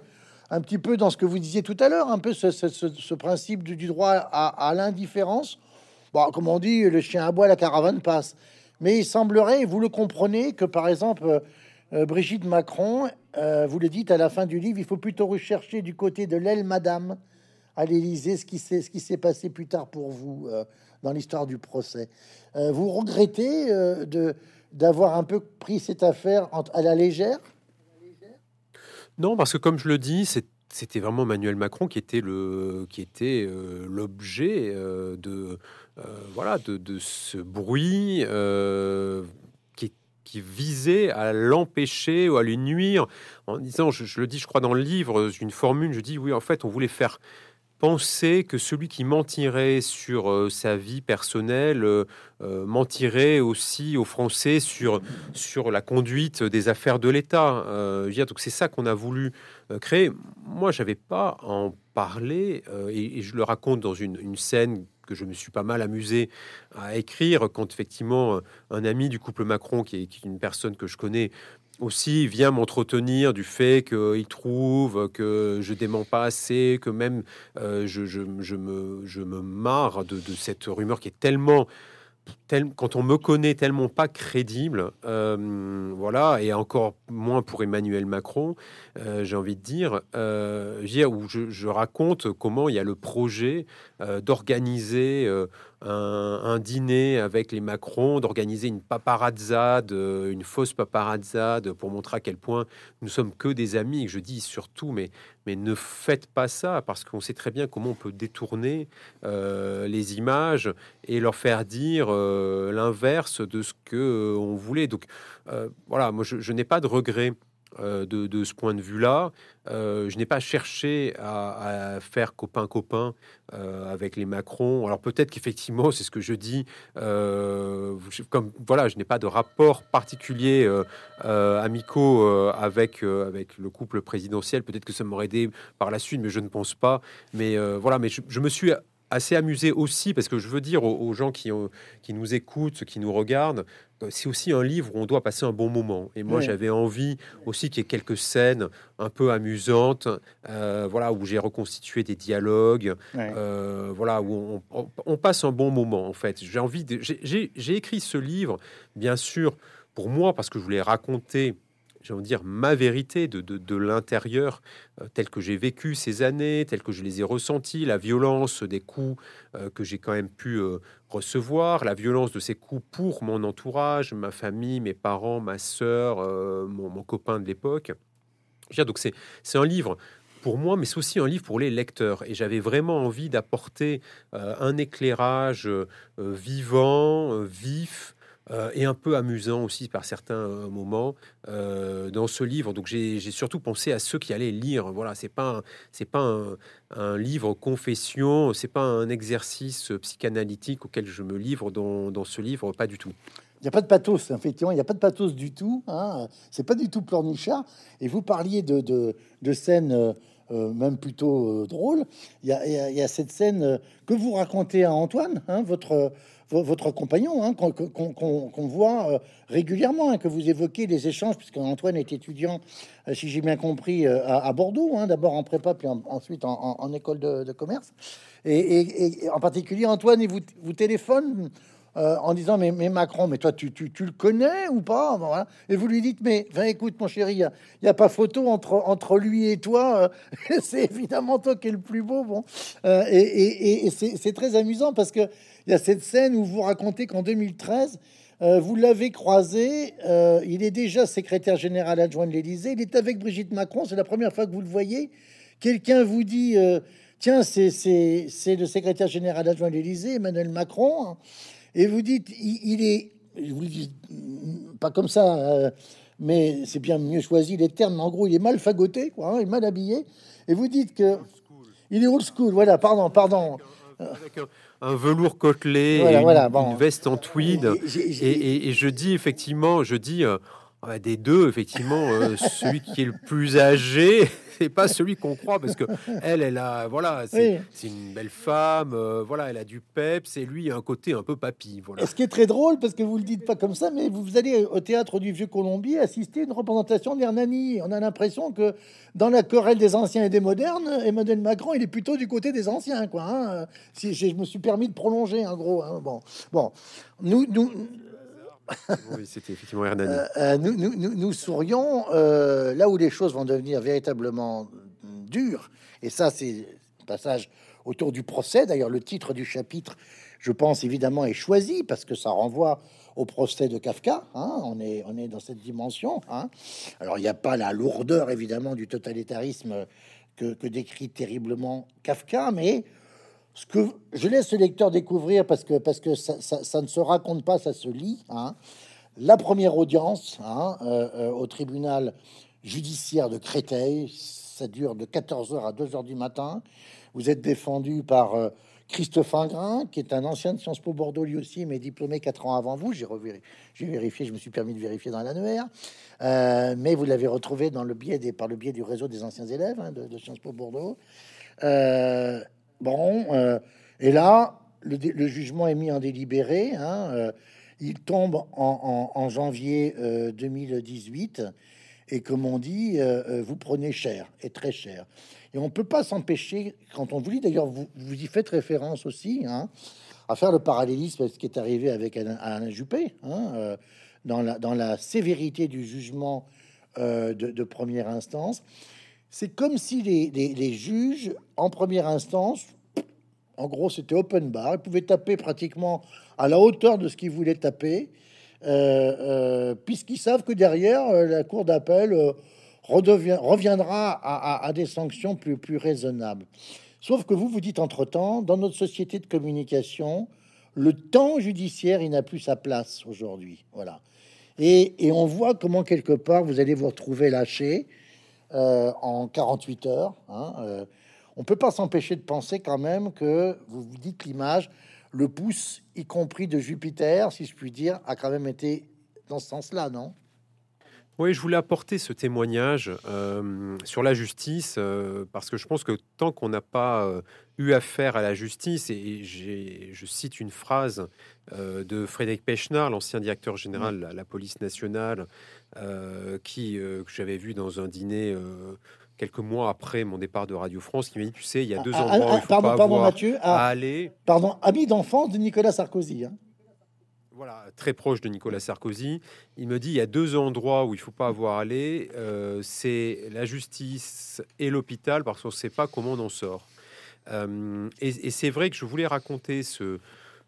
un petit peu dans ce que vous disiez tout à l'heure, un peu ce, principe du, droit à, l'indifférence. Bon, comme on dit, le chien aboie, la caravane passe. Mais il semblerait, vous le comprenez, que par exemple, euh, Brigitte Macron, euh, vous le dites à la fin du livre, il faut plutôt rechercher du côté de l'aile Madame à l'Élysée ce qui s'est passé plus tard pour vous euh, dans l'histoire du procès. vous regrettez de d'avoir un peu pris cette affaire à la légère? Non, parce que comme je le dis, c'était vraiment Emmanuel Macron qui était le qui était euh, l'objet euh, de euh, voilà de, ce bruit qui, visait à l'empêcher ou à lui nuire. En disant je, je, le dis je crois dans le livre une formule je dis oui en fait on voulait faire penser que celui qui mentirait sur euh, sa vie personnelle euh, euh, mentirait aussi aux Français sur, sur la conduite des affaires de l'État. donc c'est ça qu'on a voulu créer. Moi, j'avais pas à en parler et, je le raconte dans une, scène que je me suis pas mal amusé à écrire quand effectivement un ami du couple Macron, qui est une personne que je connais, aussi vient m'entretenir du fait qu'il trouve que je dément pas assez, que même euh, je, je, me, je me marre de, de, cette rumeur qui est tellement quand on me connaît tellement pas crédible, euh, voilà, et encore moins pour Emmanuel Macron, euh, j'ai envie de dire, où je, raconte comment il y a le projet d'organiser un, dîner avec les Macron, d'organiser une paparazzade, une fausse paparazzade pour montrer à quel point nous sommes que des amis. Je dis surtout, mais, mais ne faites pas ça parce qu'on sait très bien comment on peut détourner les images et leur faire dire euh, l'inverse de ce que euh, voulait. Donc euh, voilà, moi je, n'ai pas de regret. De, ce point de vue-là. je n'ai pas cherché à, faire copain-copain avec les Macron. Alors peut-être qu'effectivement, c'est ce que je dis. comme voilà, je n'ai pas de rapport particulier amicaux avec avec le couple présidentiel. Peut-être que ça m'aurait aidé par la suite, mais je ne pense pas. Mais voilà, mais je me suis assez amusé aussi, parce que je veux dire aux, gens qui, qui nous écoutent, qui nous regardent, euh, c'est aussi un livre où on doit passer un bon moment. Et moi, j'avais envie aussi qu'il y ait quelques scènes un peu amusantes, euh, voilà, où j'ai reconstitué des dialogues, euh, voilà, où on, passe un bon moment. En fait, j'ai envie de, j'ai écrit ce livre, bien sûr, pour moi, parce que je voulais raconter j'ai envie de dire, ma vérité de, de, l'intérieur, euh, tel que j'ai vécu ces années, tel que je les ai ressentis, la violence des coups euh, que j'ai quand même pu euh, recevoir, la violence de ces coups pour mon entourage, ma famille, mes parents, ma sœur, mon, mon, copain de l'époque. Donc c'est un livre pour moi, mais c'est aussi un livre pour les lecteurs. Et j'avais vraiment envie d'apporter un éclairage vivant, vif, euh, et un peu amusant aussi par certains euh, moments euh, dans ce livre. Donc j'ai surtout pensé à ceux qui allaient lire. Voilà, c'est pas c'est pas un, livre confession, c'est pas un exercice psychanalytique auquel je me livre dans, dans ce livre, pas du tout. Il n'y a pas de pathos, effectivement, il n'y a pas de pathos du tout. Hein. C'est pas du tout pleurnichard. Et vous parliez de, de, de scènes même plutôt drôle. Il y, a, cette scène que vous racontez à Antoine, hein, votre votre compagnon, hein, qu'on voit régulièrement, hein, que vous évoquez les échanges, puisque Antoine est étudiant, si j'ai bien compris, à, Bordeaux, d'abord en prépa, puis ensuite en, école de, commerce. Et, en particulier, Antoine, il vous, téléphone euh, en disant mais, Macron, mais toi tu, tu, le connais ou pas? Et vous lui dites mais écoute mon chéri, il n'y a, pas photo entre, entre lui et toi, euh, c'est évidemment toi qui es le plus beau. Bon, euh, et, c'est très amusant parce que il y a cette scène où vous racontez qu'en 2013 vous l'avez croisé, il est déjà secrétaire général adjoint de l'Élysée, il est avec Brigitte Macron, c'est la première fois que vous le voyez. Quelqu'un vous dit Tiens, c'est le secrétaire général adjoint de l'Élysée, Emmanuel Macron. Hein et vous dites, il, est, je vous le dis pas comme ça, euh, mais c'est bien mieux choisi les termes. En gros, il est mal fagoté, quoi, hein, il est mal habillé. Et vous dites que il est old school. Voilà, pardon, pardon. Avec un, velours côtelé, une, veste en tweed. Et, je dis effectivement, je dis euh, des deux, effectivement, euh, celui qui est le plus âgé c'est pas celui qu'on croit parce que elle, elle a, voilà, c'est une belle femme, euh, voilà, elle a du pep, c'est lui un côté un peu papy, voilà. Ce qui est très drôle parce que vous le dites pas comme ça, mais vous, allez au théâtre du Vieux Colombier assister à une représentation d'Hernani. On a l'impression que dans la querelle des anciens et des modernes, Emmanuel Macron, il est plutôt du côté des anciens, quoi. Hein. Si je me suis permis de prolonger, en gros. Hein. Bon, bon, nous, nous oui, c'était effectivement Hernani. Euh, euh, nous, nous, sourions euh, là où les choses vont devenir véritablement dures. Et ça, c'est passage autour du procès. D'ailleurs, le titre du chapitre, je pense évidemment, est choisi parce que ça renvoie au procès de Kafka. Hein. on, est, on est dans cette dimension. Hein. Alors, il n'y a pas la lourdeur, évidemment, du totalitarisme que, que décrit terriblement Kafka, mais que je laisse le lecteur découvrir parce que, ça, ne se raconte pas, ça se lit. Hein. La première audience hein, euh, euh, au tribunal judiciaire de Créteil, ça dure de 14h à 2h du matin. Vous êtes défendu par euh, Christophe Ingrin, qui est un ancien de Sciences Po Bordeaux lui aussi, mais diplômé 4 ans avant vous. J'ai j'ai vérifié, je me suis permis de vérifier dans l'annuaire. mais vous l'avez retrouvé dans le biais des, par le biais du réseau des anciens élèves hein, de, Sciences Po Bordeaux. Bon, euh, et là, le, jugement est mis en délibéré. Hein, euh, il tombe en, janvier 2018. Euh, et comme on dit, vous prenez cher, et très cher. Et on peut pas s'empêcher, quand on vous lit, d'ailleurs, vous, vous y faites référence aussi, hein, à faire le parallélisme avec ce qui est arrivé avec Alain, Juppé, hein, dans la sévérité du jugement de, première instance. C'est comme si les, juges, en première instance, en gros, c'était open bar. Ils pouvaient taper pratiquement à la hauteur de ce qu'ils voulaient taper, euh, euh, puisqu'ils savent que derrière, euh, la cour d'appel reviendra à, des sanctions plus, plus raisonnables. Sauf que vous vous dites entre-temps, dans notre société de communication, le temps judiciaire, n'a plus sa place aujourd'hui. Voilà. Et, on voit comment, quelque part, vous allez vous retrouver lâché en 48 heures. Hein, on peut pas s'empêcher de penser quand même que vous vous dites l'image, le pouce, y compris de Jupiter, si je puis dire, a quand même été dans ce sens-là, non? Oui, je voulais apporter ce témoignage euh, sur la justice euh, parce que je pense que tant qu'on n'a pas euh, eu affaire à la justice, et je cite une phrase de Frédéric Pechner, l'ancien directeur général de la, police nationale, qui que j'avais vu dans un dîner quelques mois après mon départ de Radio France, qui m'a dit, tu sais, il y a deux ah, endroits ah, où il faut pardon, pas pardon, Mathieu, à aller. Pardon, ami d'enfance de Nicolas Sarkozy. Hein. Voilà, très proche de Nicolas Sarkozy. Il me dit, il y a deux endroits où il faut pas avoir aller, euh, c'est la justice et l'hôpital, parce qu'on ne sait pas comment on en sort. Euh, et, c'est vrai que je voulais raconter ce,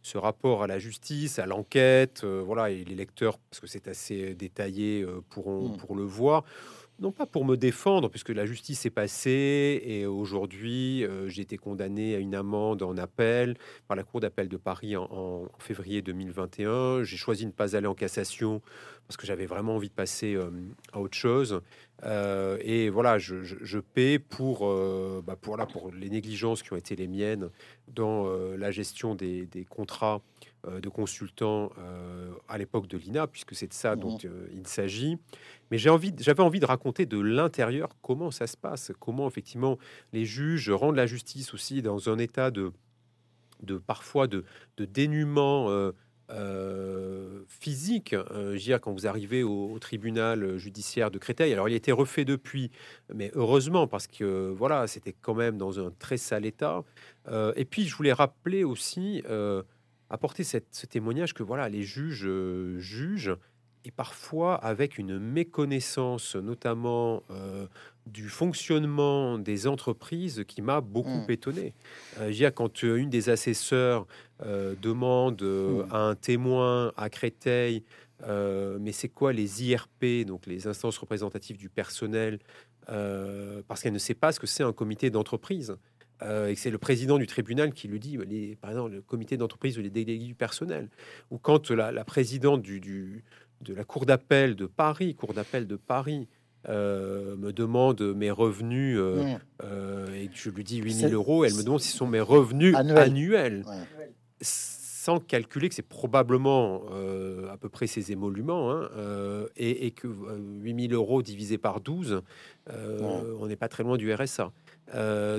ce rapport à la justice, à l'enquête, euh, voilà, et les lecteurs, parce que c'est assez détaillé, pourront mm. pour le voir non pas pour me défendre, puisque la justice est passée et aujourd'hui euh, j'ai été condamné à une amende en appel par la Cour d'appel de Paris en, février 2021. J'ai choisi de ne pas aller en cassation parce que j'avais vraiment envie de passer à autre chose. et voilà, je, je, paie pour, bah pour, là, pour les négligences qui ont été les miennes dans la gestion des, des contrats de consultants à l'époque de l'INA, puisque c'est de ça dont mmh. il s'agit. Mais j'ai envie, j'avais envie de raconter de l'intérieur comment ça se passe, comment effectivement les juges rendent la justice aussi dans un état de, de parfois de, de dénuement euh, euh, physique. Euh, dire, quand vous arrivez au, tribunal judiciaire de Créteil, alors il a été refait depuis, mais heureusement parce que voilà, c'était quand même dans un très sale état. et puis je voulais rappeler aussi apporter cette, ce témoignage que voilà, les juges jugent et parfois avec une méconnaissance, notamment euh, du fonctionnement des entreprises, qui m'a beaucoup mmh. étonné. Euh, quand euh, une des assesseurs euh, demande mmh. à un témoin à Créteil, mais c'est quoi les IRP, donc les instances représentatives du personnel, parce qu'elle ne sait pas ce que c'est un comité d'entreprise. et c'est le président du tribunal qui lui dit, les, par exemple, le comité d'entreprise ou les délégués du personnel, ou quand la, la présidente du, du, de la Cour d'appel de Paris, Cour d'appel de Paris, euh, me demande mes revenus euh, mmh. euh, et je lui dis 8000 euros, elle me demande si ce sont mes revenus annuels. Sans calculer que c'est probablement à peu près ses émoluments hein, et, et, que 8000 euros divisé par 12, on n'est pas très loin du RSA.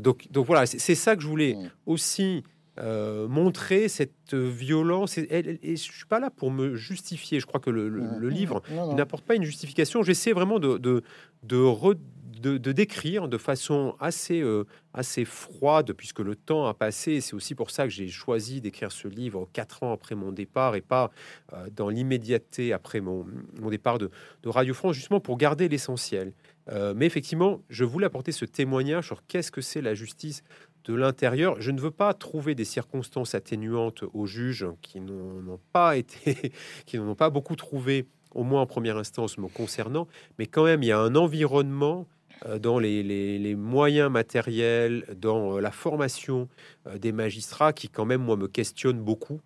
donc, donc voilà, c'est ça que je voulais mmh. aussi euh, montrer cette violence. Et, et, je suis pas là pour me justifier. Je crois que le, livre n'apporte pas une justification. J'essaie vraiment de, de, de, décrire de façon assez, euh, assez froide, puisque le temps a passé. C'est aussi pour ça que j'ai choisi d'écrire ce livre quatre ans après mon départ et pas euh, dans l'immédiateté après mon, mon départ de, de, Radio France, justement pour garder l'essentiel. mais effectivement, je voulais apporter ce témoignage sur qu'est-ce que c'est la justice de l'intérieur. Je ne veux pas trouver des circonstances atténuantes aux juges qui n'ont pas été, qui n'ont pas beaucoup trouvé, au moins en première instance, me concernant, mais quand même, il y a un environnement euh, dans les, moyens matériels, dans euh, la formation euh, des magistrats qui quand même, moi, me questionne beaucoup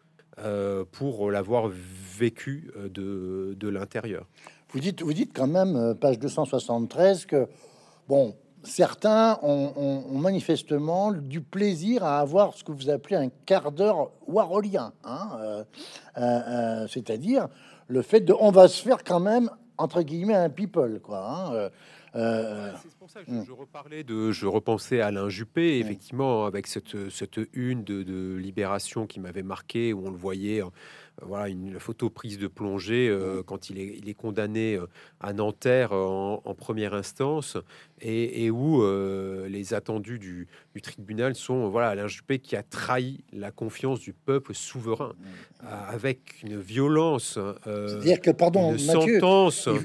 pour l'avoir vécu de, de l'intérieur. Vous dites, vous dites quand même, page 273, que, bon, certains ont, manifestement du plaisir à avoir ce que vous appelez un quart d'heure warolien, hein, euh, euh, euh, c'est-à-dire le fait de on va se faire quand même entre guillemets un people, quoi. Hein, c'est pour ça que je, hmm. je, reparlais de, je repensais à Alain Juppé, hmm. effectivement, avec cette, cette une de, de Libération qui m'avait marqué, où on le voyait voilà une photo prise de plongée euh, quand il est, il est, condamné à Nanterre en, première instance et, où euh, les attendus du, du, tribunal sont voilà Alain Juppé qui a trahi la confiance du peuple souverain avec une violence. C'est-à-dire que, pardon, Mathieu,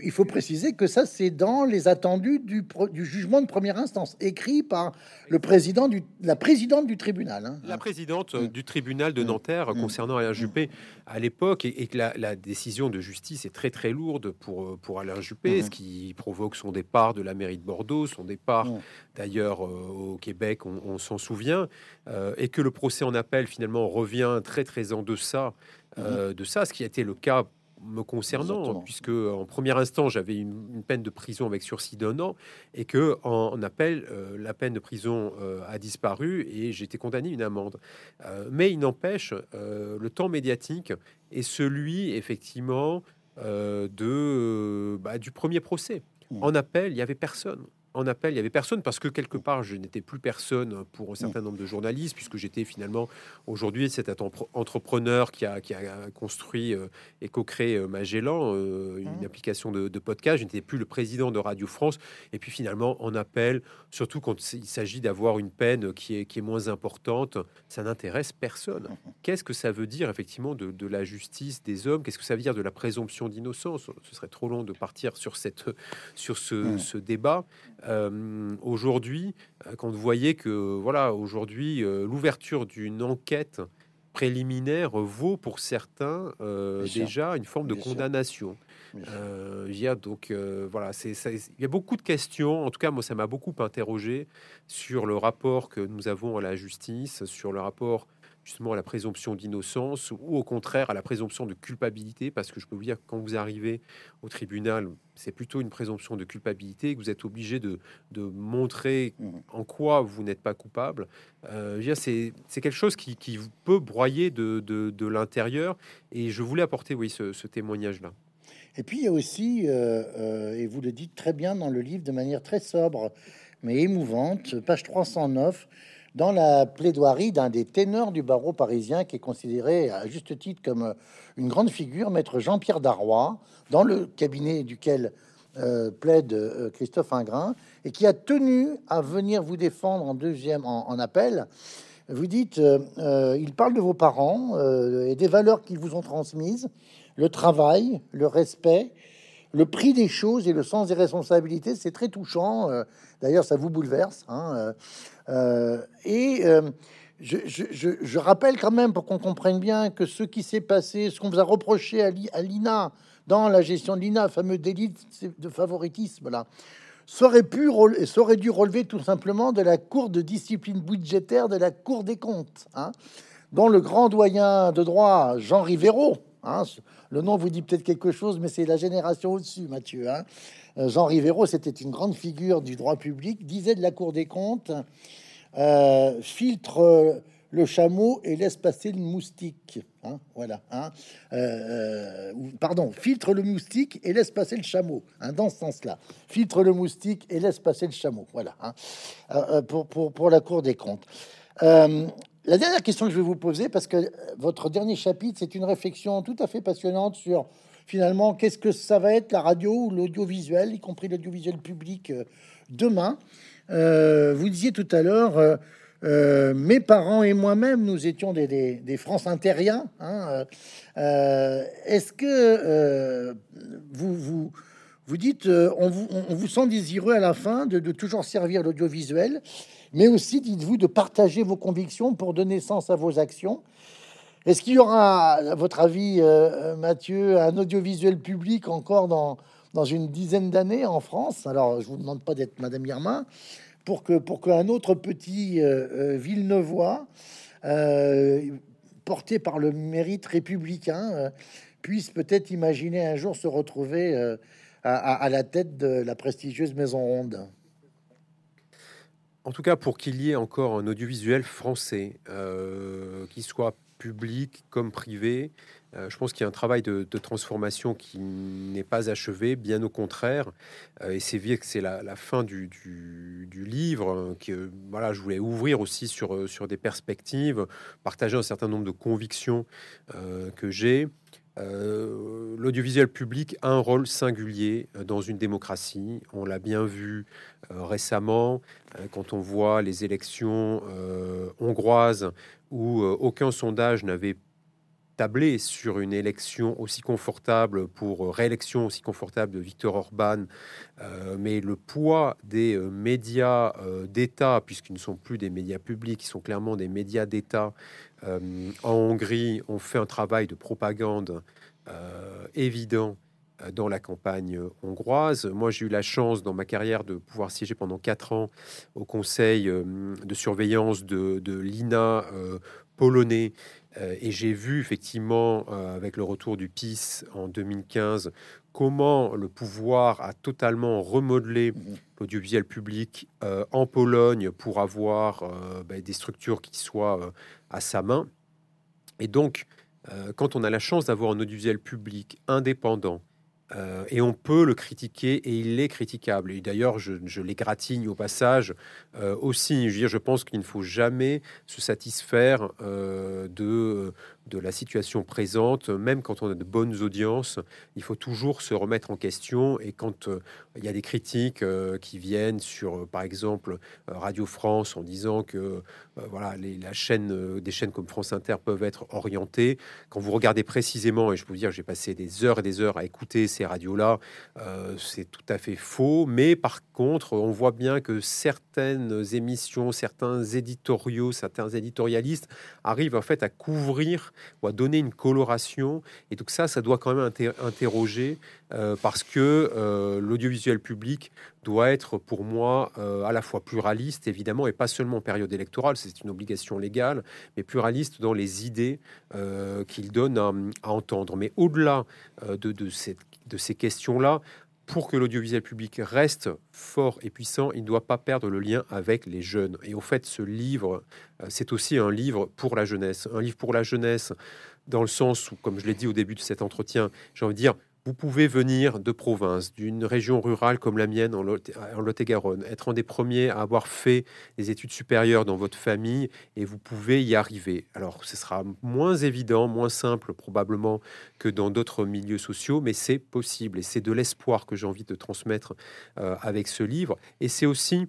il faut préciser que ça, c'est dans les attendus du, du, jugement de première instance, écrit par le président du, la présidente du tribunal. Hein. La présidente du tribunal de Nanterre concernant Alain Juppé à l'époque et, que la, décision de justice est très très lourde pour, euh, pour Alain Juppé, ce qui provoque son départ de la mairie de Bordeaux, son départ mmh. d'ailleurs euh, au Québec, on, s'en souvient, euh, et que le procès en appel finalement revient très très en deçà mmh. de ça, ce qui a été le cas me concernant, puisque en première instance, j'avais une, peine de prison avec sursis d'un an, et que en, appel, euh, la peine de prison euh, a disparu et j'ai été condamné à une amende. Euh, mais il n'empêche, le temps médiatique est celui, effectivement, de, bah, du premier procès. Mmh. En appel, il y avait personne en appel, il y avait personne parce que quelque part, je n'étais plus personne pour un certain nombre de journalistes, puisque j'étais finalement aujourd'hui cet entrepreneur qui a, qui a construit euh, et co-créé euh, Magellan, euh, une mmh. application de, podcast. Je n'étais plus le président de Radio France. Et puis finalement, en appel, surtout quand il s'agit d'avoir une peine qui est, qui est moins importante, ça n'intéresse personne. Mmh. Qu'est-ce que ça veut dire effectivement de, de la justice des hommes? Qu'est-ce que ça veut dire de la présomption d'innocence? Ce serait trop long de partir sur, cette, sur ce, mmh. ce débat. Euh, aujourd'hui, euh, quand vous voyez que voilà, aujourd'hui, euh, l'ouverture d'une enquête préliminaire vaut pour certains déjà une forme de condamnation. Euh, donc voilà, c'est il y a beaucoup de questions. En tout cas, moi, ça m'a beaucoup interrogé sur le rapport que nous avons à la justice, sur le rapport justement à la présomption d'innocence ou au contraire à la présomption de culpabilité Parce que je peux vous dire, quand vous arrivez au tribunal, c'est plutôt une présomption de culpabilité, que vous êtes obligé de, de montrer mmh. en quoi vous n'êtes pas coupable. Euh, c'est quelque chose qui, qui, peut broyer de, de, de l'intérieur et je voulais apporter oui, ce, ce témoignage-là. Et puis il y a aussi, euh, euh, et vous le dites très bien dans le livre de manière très sobre mais émouvante, page 309, dans la plaidoirie d'un des ténors du barreau parisien qui est considéré à juste titre comme euh, une grande figure, maître Jean-Pierre Darrois, dans le cabinet duquel euh, plaide euh, Christophe Ingrin, et qui a tenu à venir vous défendre en deuxième en, appel. Vous dites, il parle de vos parents et des valeurs qu'ils vous ont transmises, le travail, le respect, le prix des choses et le sens des responsabilités. C'est très touchant. D'ailleurs, ça vous bouleverse. Hein, euh, et euh, je, rappelle quand même, pour qu'on comprenne bien, que ce qui s'est passé, ce qu'on vous a reproché à l'INA, dans la gestion de l'INA, fameux délit de favoritisme, là, ça aurait, pu, ça aurait dû relever tout simplement de la Cour de discipline budgétaire de la Cour des comptes, hein, dont le grand doyen de droit, Jean Rivero, hein, le nom vous dit peut-être quelque chose, mais c'est la génération au-dessus, Mathieu. Euh, Jean Rivero, c'était une grande figure du droit public, disait de la Cour des comptes euh, filtre le chameau et laisse passer le moustique. Hein, voilà. Hein, euh, pardon, filtre le moustique et laisse passer le chameau. Hein, dans ce sens-là. Filtre le moustique et laisse passer le chameau. Voilà. pour, pour, la Cour des comptes. la dernière question que je vais vous poser, parce que votre dernier chapitre, c'est une réflexion tout à fait passionnante sur finalement qu'est-ce que ça va être la radio ou l'audiovisuel, y compris l'audiovisuel public demain? Euh, vous disiez tout à l'heure, euh, euh, mes parents et moi-même, nous étions des, des, France intériens. Hein, est-ce que vous, vous, dites, on vous, sent désireux à la fin de toujours servir l'audiovisuel, mais aussi, dites-vous, de partager vos convictions pour donner sens à vos actions? Est-ce qu'il y aura, à votre avis, Mathieu, un audiovisuel public encore dans, une dizaine d'années en France? Alors, je vous demande pas d'être Madame Irma pour que pour qu'un autre petit euh, euh euh, porté par le mérite républicain euh, puisse peut-être imaginer un jour se retrouver à, la tête de la prestigieuse Maison Ronde. En tout cas, pour qu'il y ait encore un audiovisuel français qui soit public comme privé, euh, je pense qu'il y a un travail de, transformation qui n'est pas achevé, bien au contraire. Euh, et c'est vrai que c'est la, fin du, livre hein, que voilà, je voulais ouvrir aussi sur, euh, sur des perspectives, partager un certain nombre de convictions que j'ai. L'audiovisuel public a un rôle singulier dans une démocratie. On l'a bien vu récemment quand on voit les élections hongroises où aucun sondage n'avait tablé sur une élection aussi confortable pour euh, réélection aussi confortable de Victor Orban, euh, mais le poids des euh, médias d'État, puisqu'ils ne sont plus des médias publics, ils sont clairement des médias d'État en Hongrie, ont fait un travail de propagande évident dans la campagne hongroise. Moi, j'ai eu la chance dans ma carrière de pouvoir siéger pendant quatre ans au conseil de surveillance de, l'INA polonais euh, et j'ai vu effectivement, euh, avec le retour du PIS en 2015, comment le pouvoir a totalement remodelé l'audiovisuel public euh, en Pologne pour avoir bah, des structures qui soient à sa main. Et donc, quand on a la chance d'avoir un audiovisuel public indépendant, euh, et on peut le critiquer et il est critiquable. Et d'ailleurs, je, je l'égratigne au passage euh, aussi. Je, veux dire, je pense qu'il ne faut jamais se satisfaire euh, de de la situation présente, même quand on a de bonnes audiences, il faut toujours se remettre en question. Et quand euh, il y a des critiques euh, qui viennent sur, euh, par exemple, Radio France en disant que voilà, les, la chaîne, des chaînes comme France Inter peuvent être orientées, quand vous regardez précisément, et je peux vous dire, j'ai passé des heures et des heures à écouter ces radios-là, c'est tout à fait faux. Mais par contre, on voit bien que certaines émissions, certains éditoriaux, certains éditorialistes arrivent en fait à couvrir ou à donner une coloration. Et donc ça, ça doit quand même interroger euh, parce que euh, l'audiovisuel public doit être pour moi euh, à la fois pluraliste, évidemment, et pas seulement en période électorale, c'est une obligation légale, mais pluraliste dans les idées qu'il donne à, entendre. Mais au-delà de, de, de ces questions-là, pour que l'audiovisuel public reste fort et puissant, il ne doit pas perdre le lien avec les jeunes. Et au fait, ce livre, euh, c'est aussi un livre pour la jeunesse. Un livre pour la jeunesse, dans le sens où, comme je l'ai dit au début de cet entretien, j'ai envie de dire, vous pouvez venir de province, d'une région rurale comme la mienne en Lot-et-Garonne, être un des premiers à avoir fait des études supérieures dans votre famille et vous pouvez y arriver. Alors, ce sera moins évident, moins simple probablement que dans d'autres milieux sociaux, mais c'est possible et c'est de l'espoir que j'ai envie de transmettre euh, avec ce livre. Et c'est aussi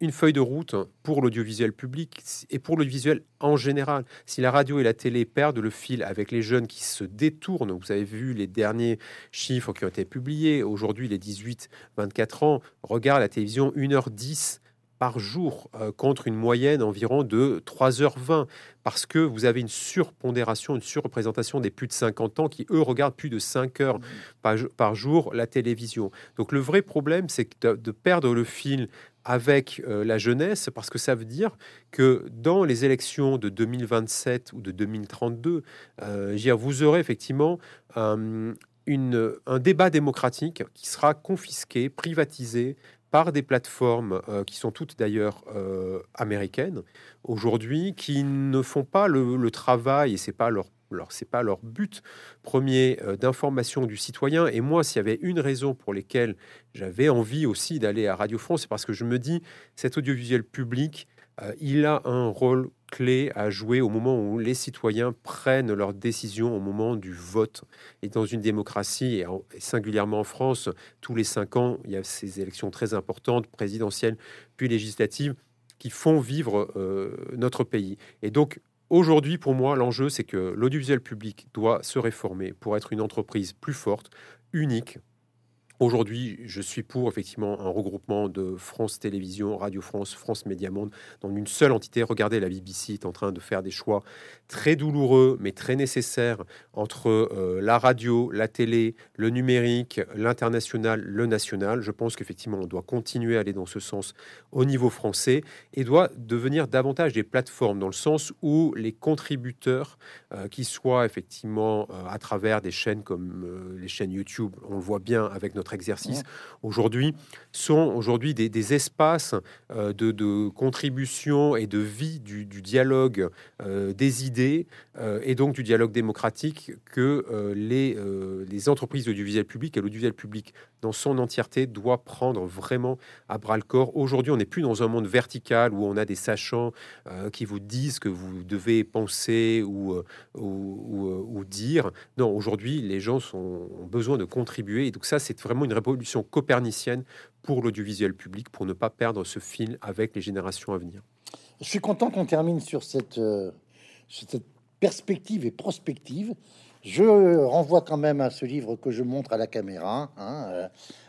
une feuille de route pour l'audiovisuel public et pour l'audiovisuel en général. Si la radio et la télé perdent le fil avec les jeunes qui se détournent, vous avez vu les derniers chiffres qui ont été publiés, aujourd'hui les 18-24 ans regardent la télévision 1h10 par jour euh, contre une moyenne environ de 3h20 parce que vous avez une surpondération, une surreprésentation des plus de 50 ans qui, eux, regardent plus de 5 heures par, jour la télévision. Donc le vrai problème, c'est de perdre le fil avec euh, la jeunesse, parce que ça veut dire que dans les élections de 2027 ou de 2032, euh, vous aurez effectivement une, un débat démocratique qui sera confisqué, privatisé par des plateformes euh, qui sont toutes d'ailleurs euh, américaines aujourd'hui, qui ne font pas le, travail, et pas leur alors, c'est pas leur but premier euh, d'information du citoyen. Et moi, s'il y avait une raison pour lesquelles j'avais envie aussi d'aller à Radio France, c'est parce que je me dis, cet audiovisuel public, il a un rôle clé à jouer au moment où les citoyens prennent leurs décisions au moment du vote. Et dans une démocratie, et, singulièrement en France, tous les cinq ans, il y a ces élections très importantes, présidentielles, puis législatives, qui font vivre euh, notre pays. Et donc, Aujourd'hui, pour moi, l'enjeu, c'est que l'audiovisuel public doit se réformer pour être une entreprise plus forte, unique, Aujourd'hui, je suis pour effectivement un regroupement de France Télévisions, Radio France, France Média Monde dans une seule entité. Regardez, la BBC est en train de faire des choix très douloureux mais très nécessaires entre euh, la radio, la télé, le numérique, l'international, le national. Je pense qu'effectivement, on doit continuer à aller dans ce sens au niveau français et doit devenir davantage des plateformes dans le sens où les contributeurs, euh, qui soient effectivement euh, à travers des chaînes comme les chaînes YouTube, on le voit bien avec notre exercice aujourd'hui, sont aujourd'hui des, espaces euh, de, contribution et de vie du, dialogue euh, des idées euh, et donc du dialogue démocratique que les, les entreprises audiovisuelles publiques et l'audiovisuel public dans son entièreté doit prendre vraiment à bras le corps. Aujourd'hui, on n'est plus dans un monde vertical où on a des sachants qui vous disent que vous devez penser ou, ou, dire. Non, aujourd'hui, les gens sont, ont besoin de contribuer. Et donc ça, c'est vraiment une révolution copernicienne pour l'audiovisuel public, pour ne pas perdre ce fil avec les générations à venir. Je suis content qu'on termine sur euh, cette perspective et prospective. Je renvoie quand même à ce livre que je montre à la caméra, hein, euh,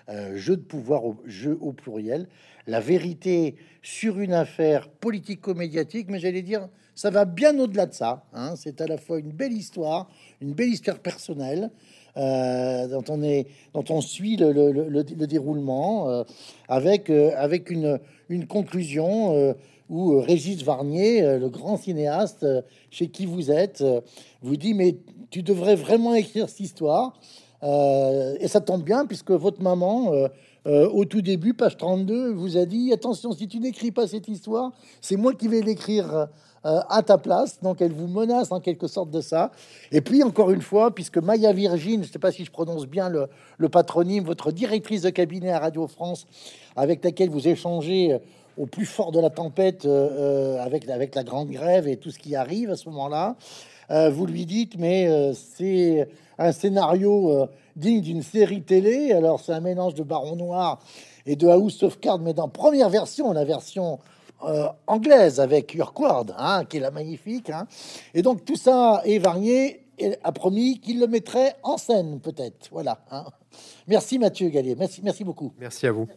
euh, Jeu de pouvoir, au, jeu au pluriel, la vérité sur une affaire politico-médiatique, mais j'allais dire, ça va bien au-delà de ça. Hein. C'est à la fois une belle histoire, une belle histoire personnelle, euh, dont, on suit le, le, le, déroulement, avec, avec une, une conclusion où Régis Varnier, le grand cinéaste chez qui vous êtes, vous dit mais tu devrais vraiment écrire cette histoire. et ça tombe bien puisque votre maman, au tout début, page 32, vous a dit attention, si tu n'écris pas cette histoire, c'est moi qui vais l'écrire euh, à ta place. Donc elle vous menace en quelque sorte de ça. Et puis encore une fois, puisque Maya Virgin, je ne sais pas si je prononce bien le, patronyme, votre directrice de cabinet à Radio France, avec laquelle vous échangez euh, au plus fort de la tempête euh, avec, avec la grande grève et tout ce qui arrive à ce moment-là, vous lui dites, mais c'est un scénario digne d'une série télé. Alors c'est un mélange de Baron Noir et de House of Cards, mais dans première version, la version euh, anglaise avec Urquhart, hein, qui est la magnifique. Hein. Et donc tout ça est varié a promis qu'il le mettrait en scène, peut-être. Voilà. Hein. Merci Mathieu Gallier. Merci, merci beaucoup. Merci à vous.